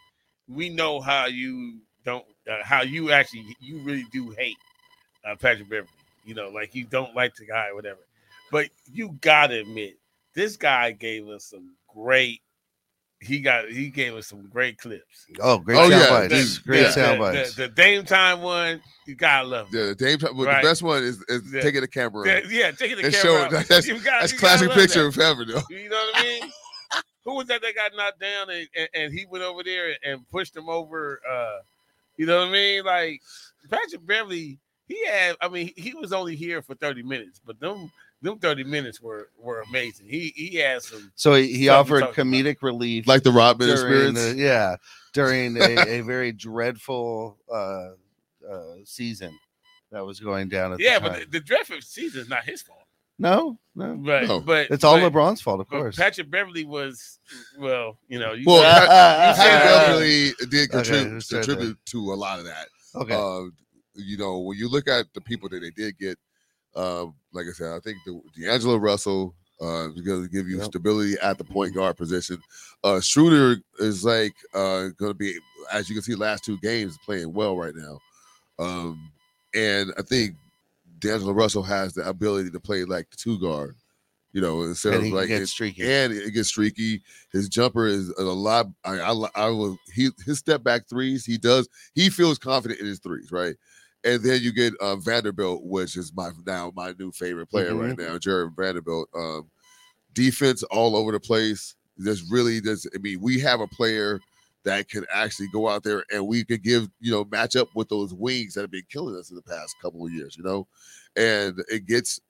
we know how you don't, uh, how you actually, you really do hate uh, Patrick Beverley. You know, like you don't like the guy, or whatever. But you gotta admit, this guy gave us some great. He got he gave us some great clips. Oh, great Oh, sound yeah, bites. this- Great yeah. sound the, bites. The, the Dame time one, you gotta love it. yeah, the Dame, but Right. the best one is, is Yeah. taking the camera. Yeah, yeah, taking the and camera. showing out. that's, You got- that's classic picture that. of ever though. You know what I mean? Who was that that got knocked down and, and, and he went over there and pushed him over? Uh, you know what I mean? Like Patrick Beverley, he had. I mean, he was only here for thirty minutes, but them them thirty minutes were were amazing. He he had some. So he, he offered talk about. comedic relief, Like the Rodman experience. the, yeah, during a, a very dreadful uh, uh, season that was going down at Yeah, the but the, the Dreadful season is not his fault. no, no, But No. but it's all but, LeBron's fault, of course. Patrick Beverley was well, you know, you Well, said- Pat- said Patrick that. Beverley did Okay, contribute, let's try that. contribute to a lot of that. okay, Uh, you know, when you look at the people that they did get, um, like I said, I think the D'Angelo Russell uh, is going to give you Yep. stability at the point guard position. Uh, Schroeder is like uh, going to be, as you can see, last two games playing well right now. Um, and I think D'Angelo Russell has the ability to play like the two guard. You know, instead and of like gets it- streaky. and it gets streaky. His jumper is a lot. I, I, I will. He his step back threes. He does. He feels confident in his threes, right? And then you get uh, Vanderbilt, which is my now my new favorite player right now, Jarred Vanderbilt. Um, defense all over the place. There's really does. I mean, we have a player that can actually go out there and we could give you know match up with those wings that have been killing us in the past couple of years. You know, and it gets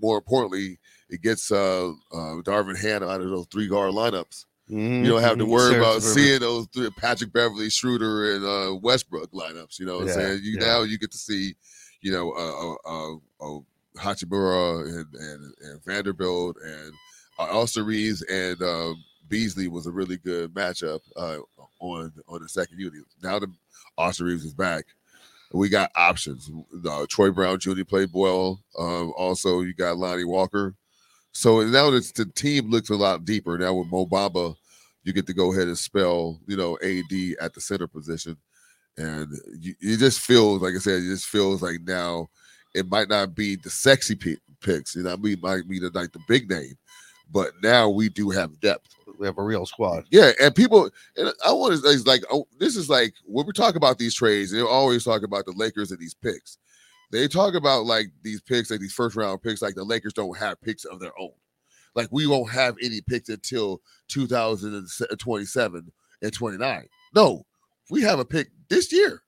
more importantly, it gets uh, uh Darvin Ham out of those three guard lineups. Mhm, You don't have to worry Serves about the purpose. seeing those three, Patrick Beverley, Schroeder, and uh, Westbrook lineups. You know what Yeah, I'm saying? You yeah. now you get to see, you know, uh, uh, uh, uh, Hachimura and, and and Vanderbilt and uh, Austin Reaves and um, Beasley was a really good matchup uh, on on the second unit. Now the Austin Reaves is back. We got options. Uh, Troy Brown Jr. played well. Um, also, you got Lonnie Walker. So now it's, the team looks a lot deeper. Now with Mo Bamba, you get to go ahead and spell, you know, AD at the center position. And you, it just feels, like I said, it just feels like now it might not be the sexy pick, picks. You know, I mean, might be the, like the big name, but now we do have depth. We have a real squad. Yeah, and people, and I want to is like, oh, this is like when we talk about these trades, they always talk about the Lakers and these picks. They talk about like these picks, like these first round picks, like the Lakers don't have picks of their own. Like we won't have any picks until 2027 and 29. No, we have a pick this year.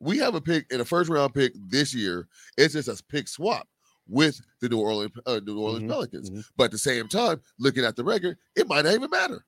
We have a pick in a first round pick this year. It's just a pick swap with the New Orleans uh, New Orleans Mhm, Pelicans. mhm. But at the same time, looking at the record, it might not even matter.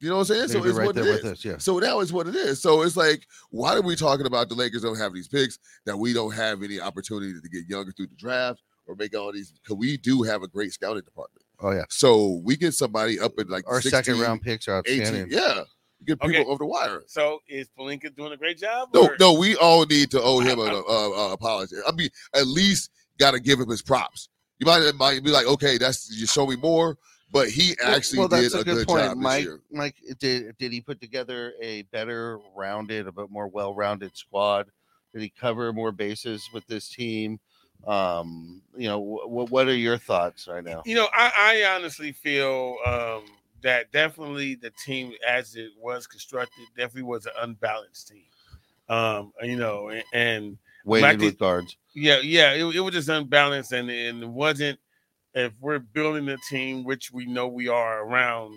You know what I'm saying? So They're it's right what it is. us. Yeah. So now it's what it is. So it's like, why are we talking about the Lakers don't have these picks? That we don't have any opportunity to get younger through the draft or make all these? Because we do have a great scouting department. Oh yeah. So we get somebody up at like Our 16, second round picks are 18. Yeah, you get people Okay. over the wire. so is Pelinka doing a great job? No, or- no, we all need to owe him an (laughs) apology. I mean, at least got to give him his props. You might might be like, okay, that's you show me more, but he actually well, did a good, job Mike, this year. Mike, did did he put together a better rounded, a bit more well rounded squad? Did he cover more bases with this team? Um, you know, wh- what are your thoughts right now? You know, I, I honestly feel um, that definitely the team, as it was constructed, definitely was an unbalanced team. Um, you know, and, and Weighted with guards. yeah, yeah, it, it was just unbalanced, and, and it wasn't. If we're building a team, which we know we are around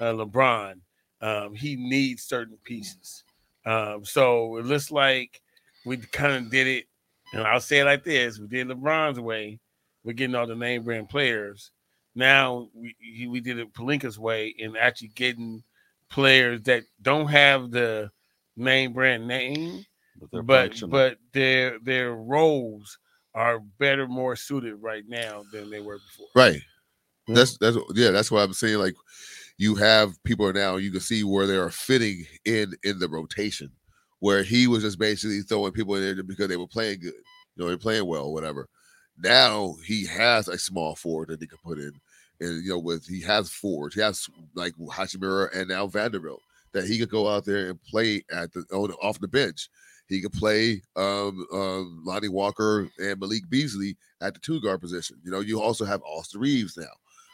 uh, LeBron, um, he needs certain pieces. Um, so it looks like we kind of did it, and I'll say it like this: we did LeBron's way. We're getting all the name brand players. Now we we did it Pelinka's way in actually getting players that don't have the name brand name, they're but but their their roles are better, more suited right now than they were before. Right. Yeah. That's that's yeah. That's why I'm saying like you have people now. You can see where they are fitting in in the rotation, where he was just basically throwing people in there because they were playing good. You know, they're playing well, whatever. Now he has a small forward that he could put in, and you know, with he has forwards, he has like Hachimura and now Vanderbilt that he could go out there and play at the on, off the bench. He could play um, um, Lonnie Walker and Malik Beasley at the two guard position. You know, you also have Austin Reaves now.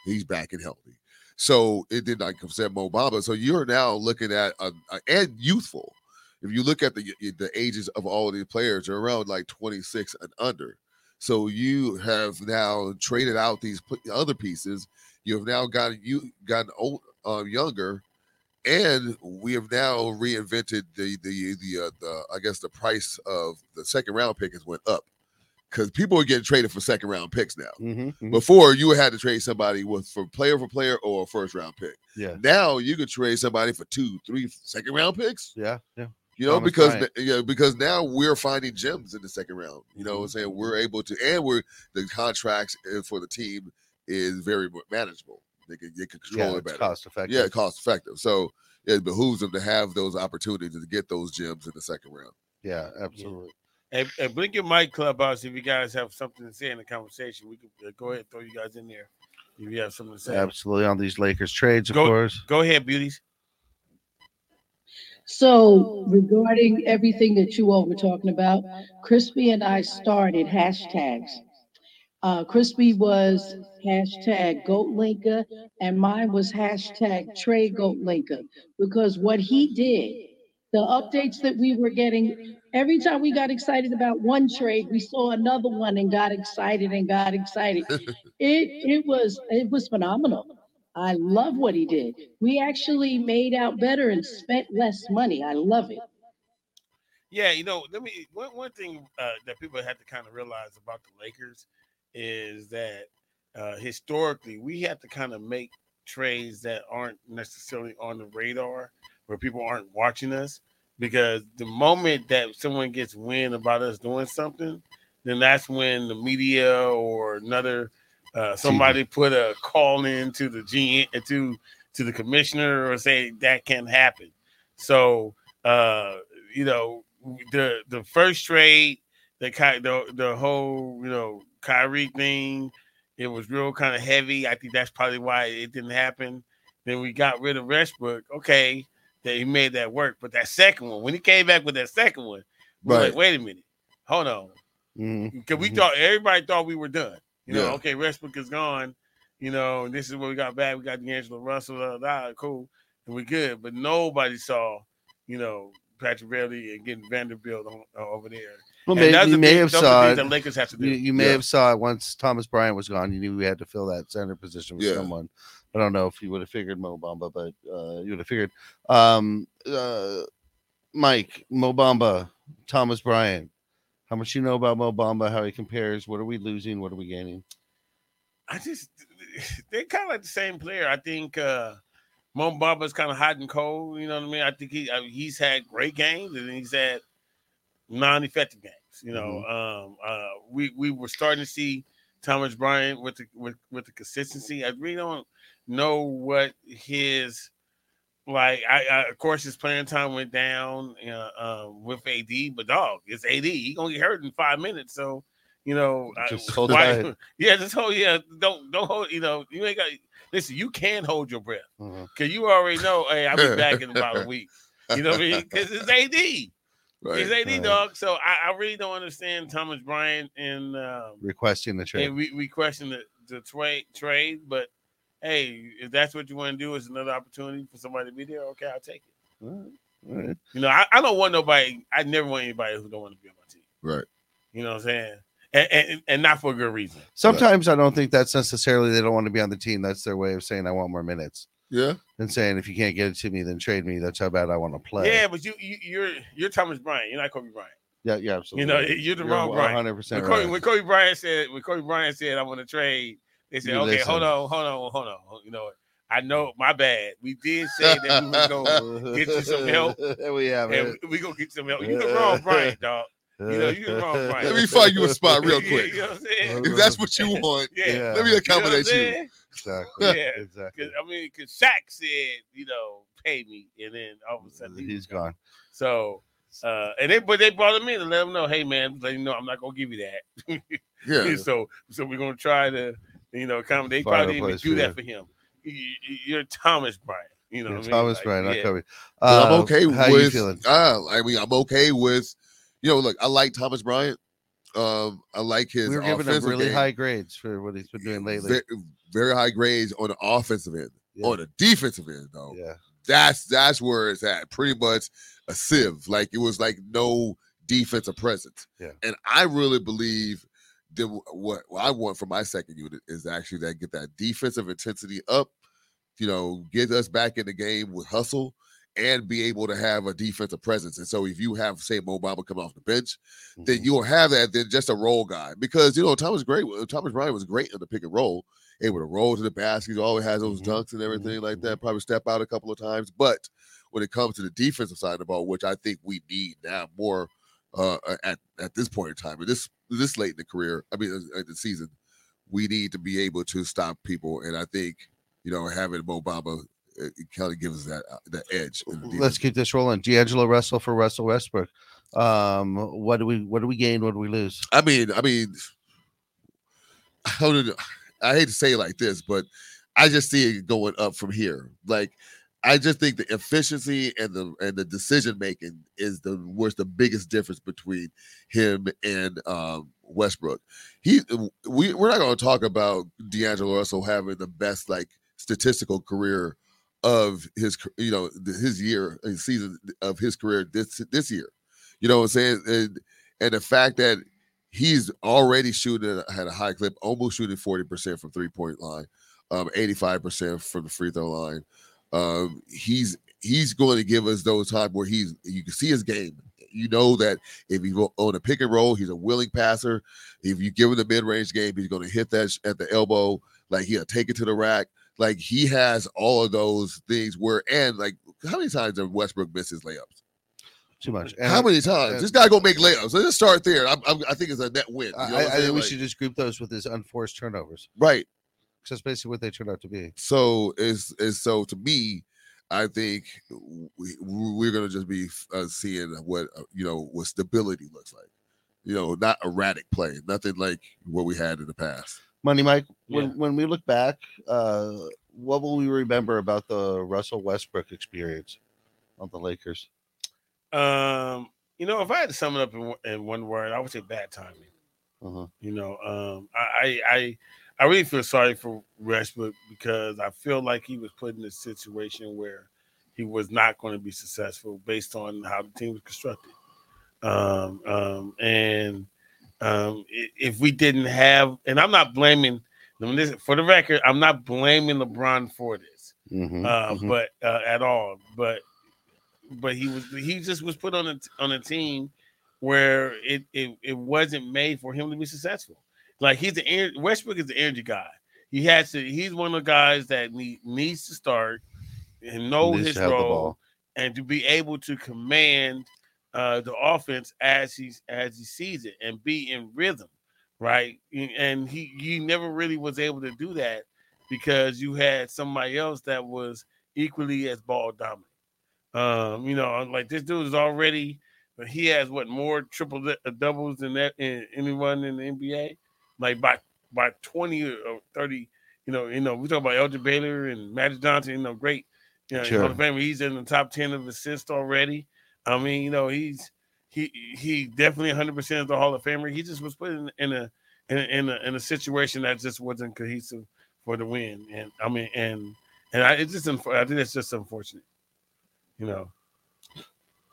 He's back and healthy. So it did not upset Mo Bamba. So you're now looking at a, a- and youthful. If you look at the the ages of all of these players, they're around like 26 and under. So you have now traded out these other pieces. You have now gotten you gotten old, uh, younger, and we have now reinvented the the the, uh, the I guess the price of the second round pick has went up because people are getting traded for second round picks now. Mhm, mhm. Before you had to trade somebody with for player for player or a first round pick. yeah, Now you can trade somebody for two, three second round picks. yeah, yeah. You know, Thomas because Bryant. you know, because now we're finding gems in the second round. You know, what I'm saying we're able to, and we're the contracts uh, for the team is very manageable. They can, they can control Yeah, it it's better. cost effective. Yeah, cost effective. So it behooves them to have those opportunities to get those gems in the second round. yeah, absolutely. Hey, hey, blink your mic clubhouse. If you guys have something to say in the conversation, we can uh, go ahead and throw you guys in there. If you have something to say, Absolutely on these Lakers trades, of Go- course. go ahead, beauties. So regarding everything that you all were talking about, Crispy and I started hashtags. Uh, Crispy was hashtag GoatLinker and mine was hashtag Trade GoatLinker. Because what he did, the updates that we were getting, every time we got excited about one trade, we saw another one and got excited and got excited. (laughs) It, it was, it was phenomenal. I love what he did. We actually made out better and spent less money. I love it. Yeah, you know, let me one one thing uh, that people have to kind of realize about the Lakers is that uh, historically we have to kind of make trades that aren't necessarily on the radar, where people aren't watching us, because the moment that someone gets wind about us doing something, then that's when the media or another uh, somebody put a call in to the GM to to the commissioner or say that can happen. So uh, you know the the first trade, the the the whole you know Kyrie thing, it was real kind of heavy. I think that's probably why it didn't happen. Then we got rid of Westbrook. Okay, that he made that work. But that second one, when he came back with that second one, we Right. like, wait a minute, hold on, because we Mhm. thought everybody thought we were done. You know, Yeah. okay, Westbrook is gone. You know, and this is what we got back. We got D'Angelo Russell, blah, blah, cool, and we're good. But nobody saw, you know, Patrick Beverley and getting Vanderbilt on, uh, over there. Well, And may, you the may thing- have the saw it. that Lakers have to do. You, you may Yeah. have saw it once Thomas Bryant was gone. You knew we had to fill that center position with Yeah. someone. I don't know if you would have figured Mo Bamba, but uh, you would have figured. Um, uh, Mike, Mo Bamba, Thomas Bryant. How much you know about Mo Bamba? How he compares? What are we losing? What are we gaining? I just (laughs) they're kind of like the same player. I think uh Mo Bamba's kind of hot and cold. You know what I mean? I think he mean, he's had great games and he's had non-effective games. You know, um, uh, we we were starting to see Thomas Bryant with the with with the consistency. I really don't know what his like. I, I of course his playing time went down uh, um, with AD, but dog, it's AD. He gonna get hurt in five minutes. So you know, I- Just (laughs) hold why- (laughs) yeah, just hold. Yeah, don't don't hold. You know, you ain't got. Listen, you can hold your breath because you already know. Hey, I'll be back in about a (laughs) week. You know what I mean? Because it's AD. Right. It's AD, right. dog. So I, I really don't understand Thomas Bryant and um, Requesting the trade. and we, we question the, the trade trade, but hey, if that's what you want to do, it's another opportunity for somebody to be there. Okay, I'll take it. All right, all right. You know, I, I don't want nobody. I never want anybody who don't want to be on my team. Right. You know what I'm saying? And, and, and not for a good reason. Sometimes I don't think that's necessarily they don't want to be on the team. That's their way of saying I want more minutes. Yeah. And saying if you can't get it to me, then trade me. That's how bad I want to play. Yeah, but you, you you're you're Thomas Bryant. You're not Kobe Bryant. yeah, yeah, absolutely. You know, you're the wrong Bryant. One hundred When percent Kobe, right. when Kobe Bryant said when Kobe Bryant said I want to trade They said, You okay, listen. hold on, hold on, hold on. You know, I know my bad. We did (laughs) say that we were gonna get you some help. There we have and it. we, we gonna get some help. You can wrong Brian, (laughs) dog. You know, you can wrong (laughs) Brian. Let me find you a spot real Yeah, quick. you know what I'm saying? If that's what you want, Yeah. Yeah. let me You know accommodate you. saying? Exactly. Yeah. Exactly. 'Cause, I mean, because Shaq said, you know, pay me, and then all of a sudden he He's gone. So, uh, and they but they brought him in to let him know, hey man, let him know I'm not gonna give you that. Yeah. so so we're gonna try to, you know, accommodate. They Find a probably didn't even do for that for him. You- you- You're Thomas Bryant. You know, Yeah, what I mean? Thomas Like, Bryant, not yeah. Kobe. But I'm Uh, okay How with. you feeling? Uh, I mean, I'm okay with. You know, look, I like Thomas Bryant. Um, I like his. We were giving him really game. high grades for what he's been doing lately. Very, very high grades on the offensive end. Yeah. On the defensive end, though, Yeah. that's that's where it's at. Pretty much a sieve. Like it was like no defensive presence. Yeah. And I really believe that what, what I want for my second unit is actually that get that defensive intensity up. You know, get us back in the game with hustle and be able to have a defensive presence. And so if you have say Mo Bamba come off the bench, then Mhm. you'll have that than just a roll guy because you know Thomas great. Thomas Bryant was great in the pick and roll, able to roll to the basket. He always has those Mhm, dunks and everything like that. Probably step out a couple of times, but when it comes to the defensive side of the ball, which I think we need now more uh, at at this point in time, and this this late in the career, I mean, uh, at the season, we need to be able to stop people, and I think you know having Mo Bamba. uh, It kind of gives us that uh, that edge. the Let's keep this rolling. D'Angelo Russell for Russell Westbrook. Um, what do we what do we gain? What do we lose? I mean, I mean, how did I hate to say it like this, but I just see it going up from here. Like, I just think the efficiency and the and the decision making is the where's the biggest difference between him and um, Westbrook. He we we're not going to talk about D'Angelo Russell having the best like statistical career of his you know his year his season of his career this this year. You know what I'm saying? And, and the fact that he's already shooting at a high clip, almost shooting 40% from three point line, um, 85% from the free throw line. Um, he's he's going to give us those times where he's you can see his game. You know that if he's on a pick and roll, he's a willing passer. If you give him the mid range game, he's going to hit that at the elbow, like he'll take it to the rack. Like he has all of those things where, and like how many times did Westbrook miss his layups? Too much. How many times? and- this guy gonna make layups. Let's just start there. I'm, I'm, I think it's a net win. You I, know I'm I saying? think we should just group those with his unforced turnovers. right. Because that's basically what they turned out to be. So is is so to me, I think we, we're gonna just be uh, seeing what uh, you know what stability looks like. You know, not erratic play, nothing like what we had in the past. Money Mike, when, Yeah. when we look back, uh, what will we remember about the Russell Westbrook experience on the Lakers? Um, you know, if I had to sum it up in, one- in one word, I would say bad timing. Uh-huh. You know, um, I, I I I really feel sorry for Westbrook because I feel like he was put in a situation where he was not going to be successful based on how the team was constructed. Um, um, and um, if we didn't have, and I'm not blaming for the record, I'm not blaming LeBron for this Mhm, uh, mhm. but uh, at all. But but he was he just was put on a on a team where it it, it wasn't made for him to be successful. Like he's the Westbrook is the energy guy. He has to. He's one of the guys that need, needs to start and know Needs his to have the role and to be able to command uh, the offense as he as he sees it and be in rhythm, right? And he he never really was able to do that because you had somebody else that was equally as ball dominant. Um, you know, like this dude is already, but he has what more triple uh, doubles than that in anyone in the NBA, like by by twenty or thirty. You know, you know, we talk about Elgin Baylor and Magic Johnson. You know, great. You know, Sure. Hall of Famer. He's in the top ten of assists already. I mean, you know, he's he he definitely 100 percent is the Hall of Famer. He just was put in, in a in a, in a in a situation that just wasn't cohesive for the win. And I mean, and and I it's just I think it's just unfortunate. You know,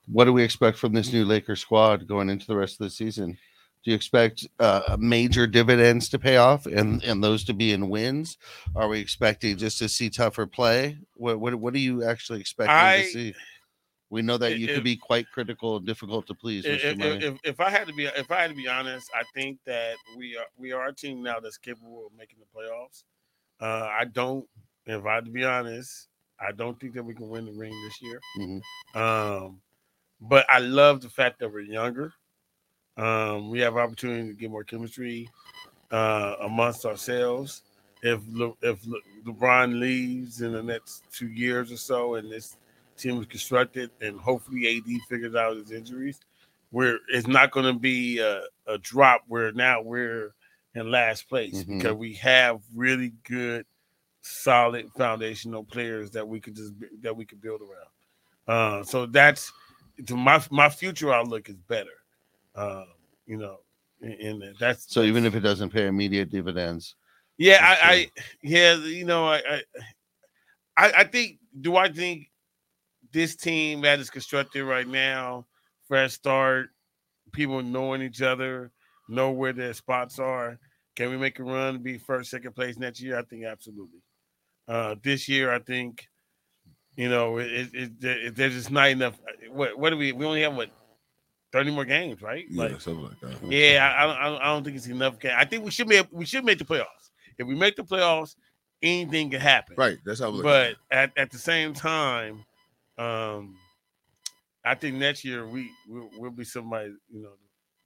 What do we expect from this new Lakers squad going into the rest of the season? Do you expect uh, major dividends to pay off and, and those to be in wins? Are we expecting just to see tougher play? What what, what are you actually expecting I- to see? We know that you if- could be quite critical and difficult to please. if, Mr. if, if, if I had to be if I had to be honest, I think that we are we are a team now that's capable of making the playoffs. Uh, I don't. If I had to be honest, I don't think that we can win the ring this year. Mhm. Um, but I love the fact that we're younger. Um, we have opportunity to get more chemistry uh, amongst ourselves. If Le, if Le, LeBron leaves in the next two years or so, and this team is constructed, and hopefully AD figures out his injuries, where it's not going to be a, a drop where now we're in last place Mhm. because we have really good, solid foundational players that we could just that we could build around. Uh, so that's to my my future outlook is better. Um, you know, and, that. that's so even if it doesn't pay immediate dividends, yeah, I, I yeah, you know, I, I I I think do I think this team that is constructed right now, fresh start, people knowing each other, know where their spots are. Can we make a run be first, second place next year? I think absolutely. Uh, this year, I think, you know, it, it, it, it- there's just not enough. What what do we? We only have what thirty more games, right? Yeah, Like, something like that. yeah, I, I, don't- I don't think it's enough. Game. I think we should be we should make the playoffs. If we make the playoffs, anything can happen. Right. That's how I'm. But at, at the same time, um, I think next year we we'll, we'll be somebody you know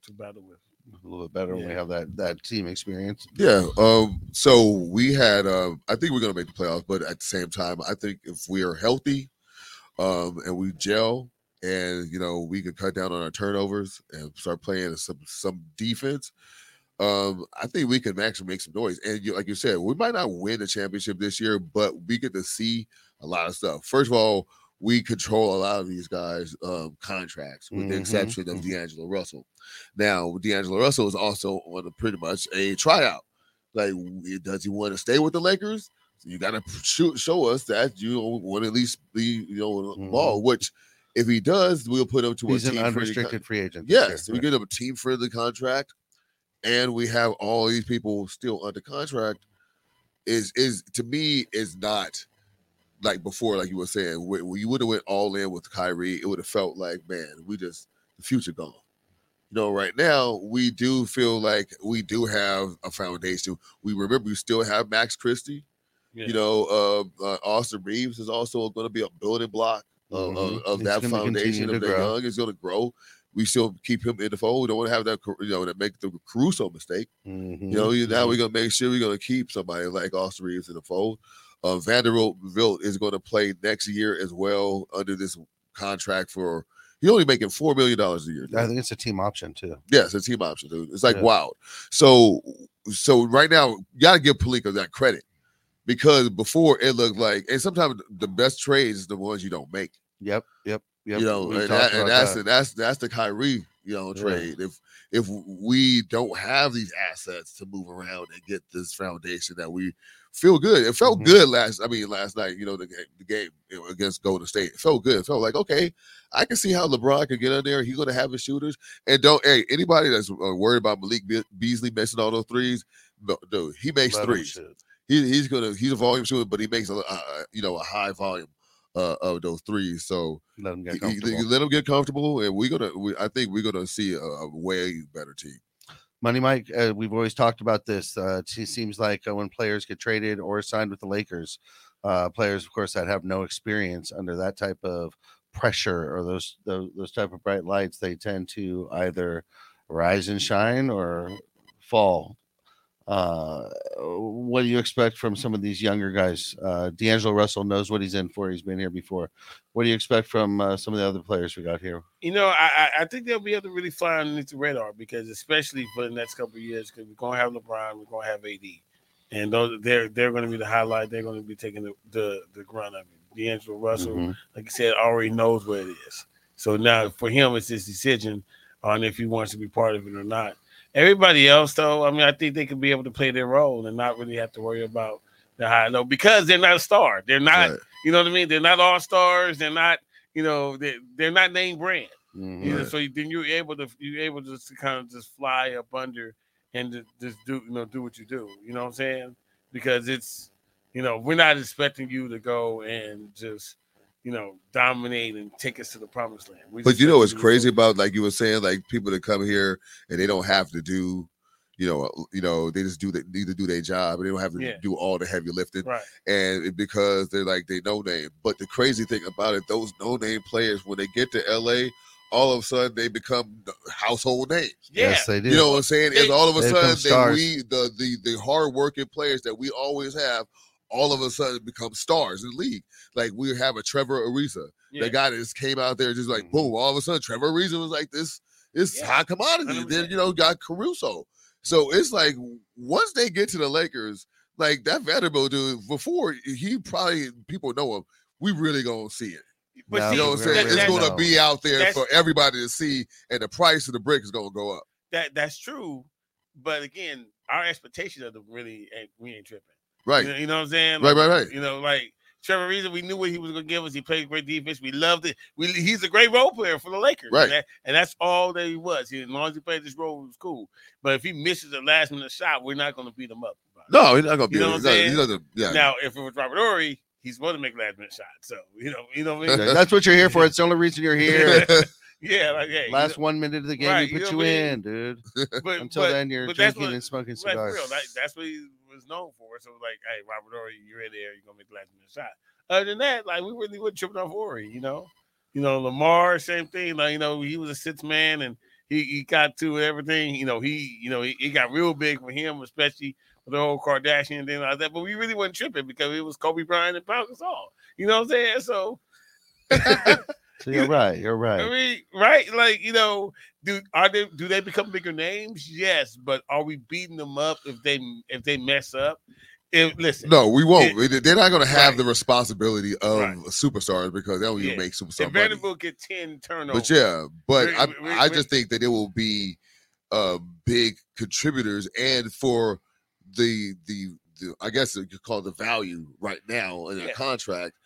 to battle with. a little bit better when we have that that team experience. Yeah. Um. So we had. Um. I think we're gonna make the playoffs, but at the same time, I think if we are healthy, um, and we gel, and you know, we could cut down on our turnovers and start playing some some defense. Um, I think we can actually make some noise. And you, like you said, we might not win the championship this year, but we get to see a lot of stuff. First of all, we control a lot of these guys' um, contracts, with the Mhm, exception of mhm. D'Angelo Russell. Now, D'Angelo Russell is also on a pretty much a tryout. Like, does he want to stay with the Lakers? You got to show us that you want to at least be, you know, involved. Which, if he does, we'll put him to. He's a an team friendly unrestricted free agent. this year, Yes, we right. get him a team friendly contract, and we have all these people still under contract. Is is to me is not like before, like you were saying, where, where you would have went all in with Kyrie. It would have felt like, man, we just the future gone. You know, right now we do feel like we do have a foundation. We remember we still have Max Christie. Yeah. You know, uh, uh, Austin Reaves is also going to be a building block of, Mhm. of, of that foundation of the grow. young. is going to grow. We still keep him in the fold. We don't want to have that, you know, that make the Caruso mistake. Mhm, You know, you- now we're gonna make sure we're gonna keep somebody like Austin Reaves in the fold. Uh, Vanderbilt is going to play next year as well under this contract for. He's only making four million dollars a year. I think it's a team option too. Yes, a team option, dude. It's like Yeah. wild. So, so right now, you got to give Pelinka that credit because before it looked like, and sometimes the best trades is the ones you don't make. Yep, yep, yep. You know, and, that, and that's that. that's that's the Kyrie, you know, Yeah. trade. If if we don't have these assets to move around and get this foundation that we feel good. It felt Mhm. good last. I mean, last night, you know, the game, the game against Golden State. It felt good. It felt like okay, I can see how LeBron can get in there. He's going to have his shooters. And don't hey anybody that's uh, worried about Malik Be- Beasley missing all those threes. No, dude, he makes Let threes. He, he's gonna he's a volume shooter, but he makes a uh, you know a high volume uh, of those threes. So Let them get comfortable. you let them get comfortable, and we're gonna. We, I think we're gonna see a, a way better team. Money Mike, uh, we've always talked about this. Uh, it seems like uh, when players get traded or signed with the Lakers, uh, players, of course, that have no experience under that type of pressure or those those, those type of bright lights, they tend to either rise and shine or fall. Uh, what do you expect from some of these younger guys? Uh, D'Angelo Russell knows what he's in for. He's been here before. What do you expect from uh, some of the other players we got here? You know, I, I think they'll be able to really fly underneath the radar because especially for the next couple of years, because we're gonna have LeBron, we're gonna have AD, and those they're they're gonna be the highlight. They're gonna be taking the the, the grunt of it. D'Angelo Russell, Mhm. like you said, already knows what it is. So now for him, it's his decision on if he wants to be part of it or not. Everybody else, though, I mean, I think they could be able to play their role and not really have to worry about the high low because they're not a star. They're not, Right. you know what I mean? They're not all stars. They're not, you know, they're, they're not name brand. Mhm. You know, so you- then you're able to you're able to just kind of just fly up under and just do you know do what you do. You know what I'm saying? Because it's you know we're not expecting you to go and just you know, dominate and take us to the promised land. We But you know what's crazy go. about like you were saying, like people that come here and they don't have to do, you know, you know, they just do they need to do their job and they don't have to Yeah. do all the heavy lifting. Right. And it, because they're like they no name. But the crazy thing about it, those no name players when they get to LA, all of a sudden they become household names. Yeah. Yes, they do. You know what I'm saying? They- Is all of a sudden stars. that we the the the hard working players that we always have, all of a sudden become stars in the league. Like we have a Trevor Ariza, yeah. the guy that just came out there just like boom, all of a sudden Trevor Ariza was like this this Yeah. high commodity. Then you know got Caruso. So it's like once they get to the Lakers, like that Vanderbilt dude before he probably people know him. We really gonna see it. But Yeah, see, You know what I'm saying? that- It's really gonna be out there that's- for everybody to see, and the price of the brick is gonna go up. that that's true. But again, our expectations of them really ain't we ain't tripping. Right. You know, you know what I'm saying? Right, Like, right, right. You know, like Trevor Ariza, we knew what he was gonna give us. He played great defense. We loved it. We he's a great role player for the Lakers. Right. And, that- and that's all that he was. He, as long as he played this role, it was cool. But if he misses a last minute shot, we're not gonna beat him up. No, he's not gonna be. You know he's what I'm not- he saying? Yeah. Now, if it was Robert Horry, he's supposed to make last minute shots. So you know, you know what I mean? That's what you're here for. It's the only reason you're (laughs) here. (laughs) yeah, like hey, you Last know, one minute of the game, Right, you put know you I mean? in, dude. (laughs) but, Until but- then, you're drinking what- and smoking cigars. real. That, that's what he was known for. So like, hey, Robert Horry, you're in there, you're gonna make the last minute shot. Other than that, like we really wouldn't tripping off Horry, you know. You know, Lamar, same thing. Like, you know, he was a six man and he, he got to everything. You know, he, you know, he, it got real big for him, especially with the whole Kardashian thing like that. But we really wasn't tripping because it was Kobe Bryant and Pau Gasol. You know what I'm saying? So (laughs) (laughs) So you're right. You're right. (laughs) I right. mean, right? Like, you know, do are they do they become bigger names? Yes, but are we beating them up if they if they mess up? If listen, No, we won't. It- They're not going to have Right. the responsibility of Right. superstars because they don't even Yeah. make superstar if money. Vanderbilt get ten turnovers, But yeah, but We- I, we- I we- just think that it will be uh big contributors and for the the, the I guess you could call it the value right now in a Yeah. contract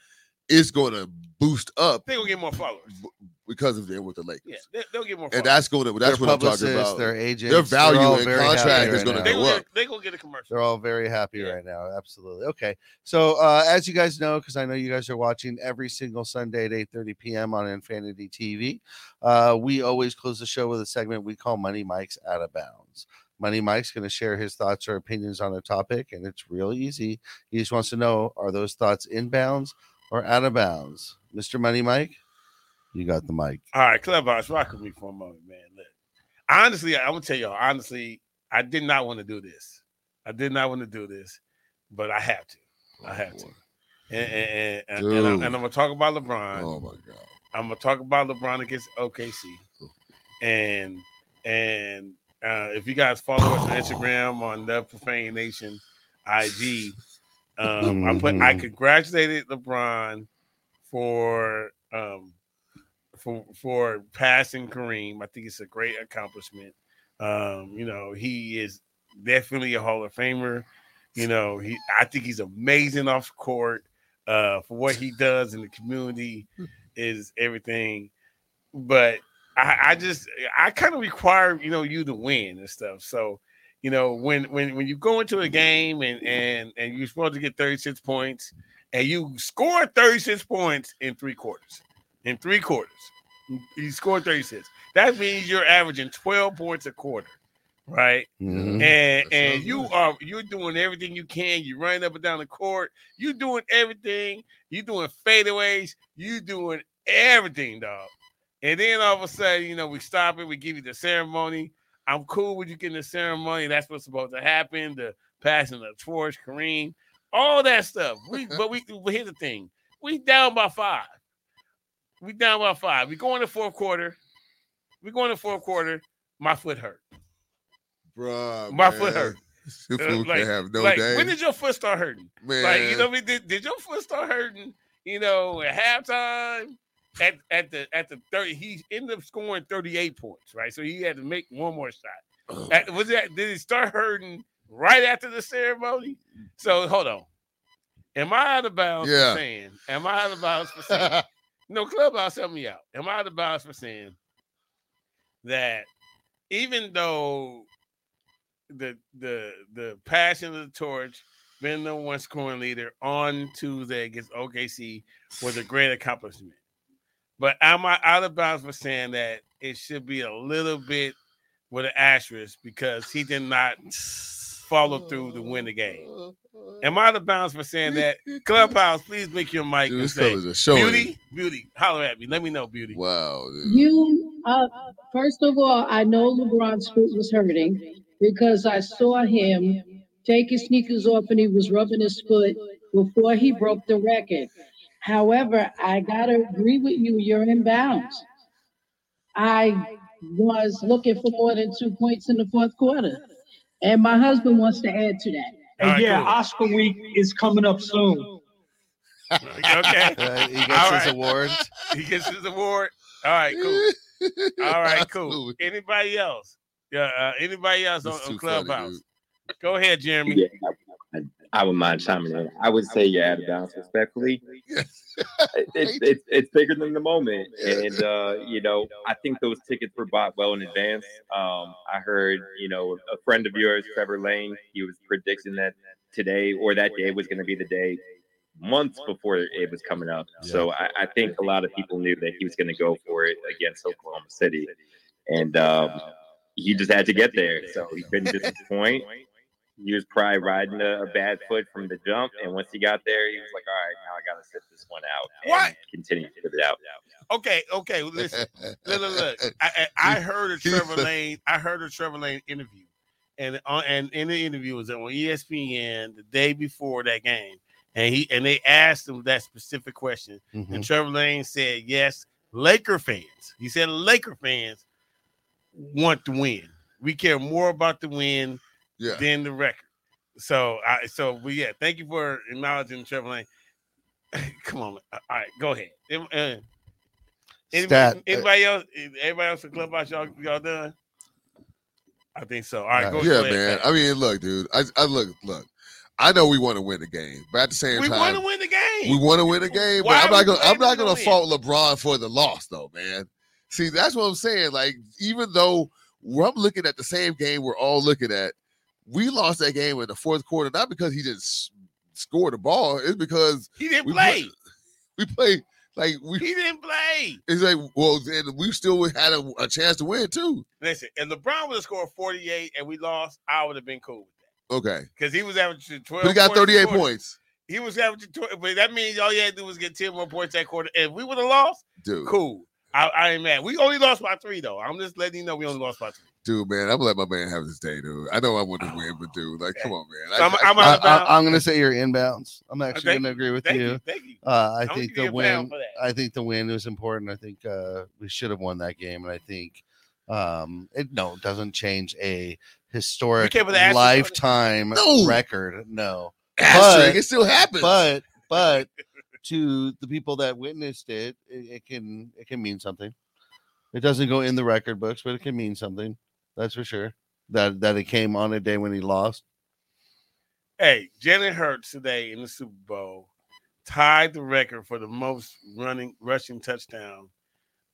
is going to boost up They're gonna get more followers. because of them with the Lakers. Yeah, they, they'll get more. And that's going to that's their what I'm talking about. their agents, Their they're value all in very happy contract is right gonna now. they go gonna up. get, they gonna get a commercial. They're all very happy Yeah. right now. Absolutely. Okay. So uh, as you guys know, because I know you guys are watching every single Sunday at 8:30 p.m. on Infinity TV, uh, we always close the show with a segment we call Money Mike's Out of Bounds. Money Mike's going to share his thoughts or opinions on a topic, and it's real easy. He just wants to know: Are those thoughts in bounds or out of bounds? Mr. Money Mike, you got the mic. All right, Clubhouse, rock with me for a moment, man. Look, honestly, I'm gonna tell y'all. Honestly, I did not want to do this. I did not want to do this, but I have to. I have to. And, and, and, and, I'm, and I'm gonna talk about LeBron. Oh my god. I'm gonna talk about LeBron against OKC, and and uh, if you guys follow us on Instagram on the Profane Nation IG, um, I put I Mhm. congratulated LeBron for um for for passing Kareem. I think it's a great accomplishment. Um, you know, he is definitely a Hall of Famer. You know, he I think he's amazing off court. Uh, for what he does in the community is everything. But I, I just I kind of require you know you to win and stuff. So you know when when when you go into a game and and and you're supposed to get 36 points and you score 36 points in three quarters in three quarters you- score 36 that means you're averaging 12 points a quarter right Mhm. and That and you good. are you're doing everything you can. You're running up and down the court. You're doing everything. You're doing fadeaways. You're doing everything, dog. And then all of a sudden, you know, we stop it. We give you the ceremony. I'm cool with you getting the ceremony. That's what's supposed to happen. The passing the torch, Kareem, all that stuff. We (laughs) but we but here's the thing: we down by five. We down by five. We going to fourth quarter. We going to fourth quarter. My foot hurt. Bruh, My man. foot hurt. (laughs) This Uh, like- can have no like, day. when did your foot start hurting? man. Like, you know, what I mean? did, did your foot start hurting? You know, at halftime, at at the at the thirty, he ended up scoring thirty eight points, right? So he had to make one more shot. At- was that did he start hurting right after the ceremony? So hold on, am I out of bounds Yeah. for saying? Am I out of bounds for saying? (laughs) no, clubhouse, help me out. Am I out of bounds for saying that even though the the the passion of the torch been the one scoring leader on Tuesday against OKC was a great accomplishment. But am I out of bounds for saying that it should be a little bit with an asterisk because he did not follow through to win the game? Am I out of bounds for saying that? Clubhouse, please make your mic Dude, and say, fella's a showing. Beauty, beauty, holler at me. Let me know, beauty. Wow. dude. You, uh, first of all, I know LeBron's foot was hurting because I saw him take his sneakers off and he was rubbing his foot before he broke the record. However, I gotta agree with you, you're in bounds. I was looking for more than two points in the fourth quarter. And my husband wants to add to that. And right, yeah, cool. Oscar week is coming up soon. Okay. (laughs) Uh, he gets All his right. awards. (laughs) He gets his award. All right, cool. All right, cool. Anybody else? Yeah, uh, anybody else on, It's on too funny, Clubhouse? Go ahead, Jeremy. Yeah, I, would mind chiming in. I would say you're out of bounds respectfully. (laughs) It- it's, it's it's bigger than the moment, and uh, you know I think those tickets were bought well in advance. Um, I heard you know a friend of yours, Trevor Lane, he was predicting that today or that day was going to be the day months before it was coming up. So I, I think a lot of people knew that he was going to go for it against Oklahoma City, and um, he just had to get there. So he couldn't disappoint. He was probably riding a, a bad foot from the jump, and once he got there, he was like, "All right, now I got to sit this one out and What? continue to sit it out." Okay, okay. well, Listen, look, look, look. I, I, (laughs) I heard a Trevor Lane. I heard a Trevor Lane interview, and on and in the interview was on ESPN the day before that game, and he and they asked him that specific question, Mhm. and Trevor Lane said, "Yes, Laker fans." He said, "Laker fans want to win. We care more about the win Yeah. than the record." So, I so we yeah. Thank you for acknowledging Trevor Lane. (laughs) Come on, uh, all right, go ahead. Uh, Anybody, Stat. Uh, anybody else? Eh, Everybody else in clubhouse? Y'all, y'all done? I think so. All right, go yeah, ahead, man. Pat. I mean, look, dude. I, I look, look. I know we want to win the game, but at the same we time, we want to win the game. we want to win the game. Why but I'm not gonna. I'm not gonna win? fault LeBron for the loss, though, man. See, that's what I'm saying. Like, even though we're, I'm looking at the same game we're all looking at, we lost that game in the fourth quarter, not because he didn't s- score the ball. It's because he didn't we play. (laughs) we played like we. He didn't play. It's like well, then we still had a, a chance to win too. Listen, if LeBron would have scored 48 and we lost, I would have been cool with that Okay, because he was averaging 12. but he got 38 quarter. points, He was averaging 12, but that means all you had to do was get 10 more points that quarter. If we would have lost, dude. cool. I, I ain't mad. We only lost by three, though. I'm just letting you know we only lost by three. Dude, man, I'm gonna let my man have his day, dude. I know I want to win, but dude, like, come on, man. So I'm- I, I'm I, I, I, I'm going to say you're inbounds. I'm actually thank going to agree with Thank you. you. Thank you. Uh, I I'm think the give you a pound win. I think the win was important. I think uh, we should have won that game, and I think um, it no it doesn't change a historic care for the asterisk on it? lifetime No. record. No, but- it still happens. but but to the people that witnessed it, it, it can it can mean something. It doesn't go in the record books, but it can mean something. That's for sure. That that it came on a day when he lost. Hey, Jalen Hurts today in the Super Bowl tied the record for the most running rushing touchdown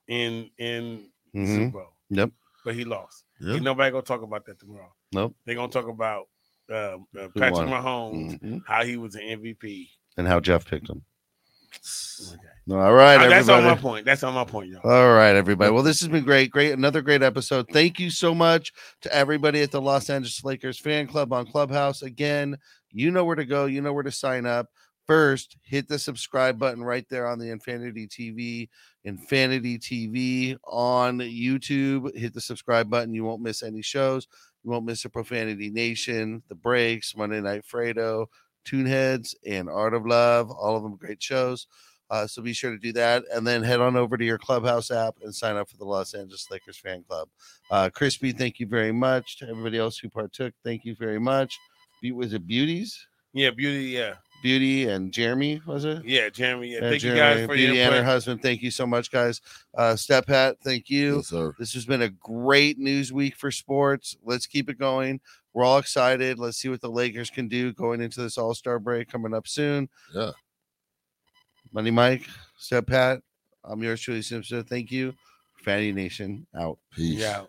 in in the Mhm. Super Bowl. Yep. But he lost. Yeah. Ain't nobody gonna talk about that tomorrow. Nope. They're gonna talk about uh, uh, Patrick? Mahomes, Mhm. how he was an MVP. And how Jeff picked him. Okay. All right, Uh, that's on my point. That's on my point, y'all. All right, everybody. Well, this has been great. Great. Another great episode. Thank you so much to everybody at the Los Angeles Lakers fan club on Clubhouse. Again, you know where to go, you know where to sign up. First, hit the subscribe button right there on the Infinity TV, Infinity TV on YouTube. Hit the subscribe button. You won't miss any shows. You won't miss the Profanity Nation, The Breaks, Monday Night Fredo, Tuneheads, and Art of Love. All of them great shows. Uh, so be sure to do that, and then head on over to your Clubhouse app and sign up for the Los Angeles Lakers fan club. Uh, Crispy, thank you very much. To everybody else who partook, thank you very much. Be- Was it Beauties, Yeah, beauty. Yeah, Beauty, and Jeremy? Was it? yeah, Jeremy. Yeah, Yeah, thank Jeremy, you guys for your Beauty and her husband. Thank you so much, guys. Uh, Stat Pat, thank you. Yes, sir. This has been a great news week for sports. Let's keep it going. We're all excited. Let's see what the Lakers can do going into this All Star break coming up soon. Yeah. Money Mike, Stat Pat. I'm yours truly, Simpson. Thank you. Fanny Nation out. Peace. Yeah.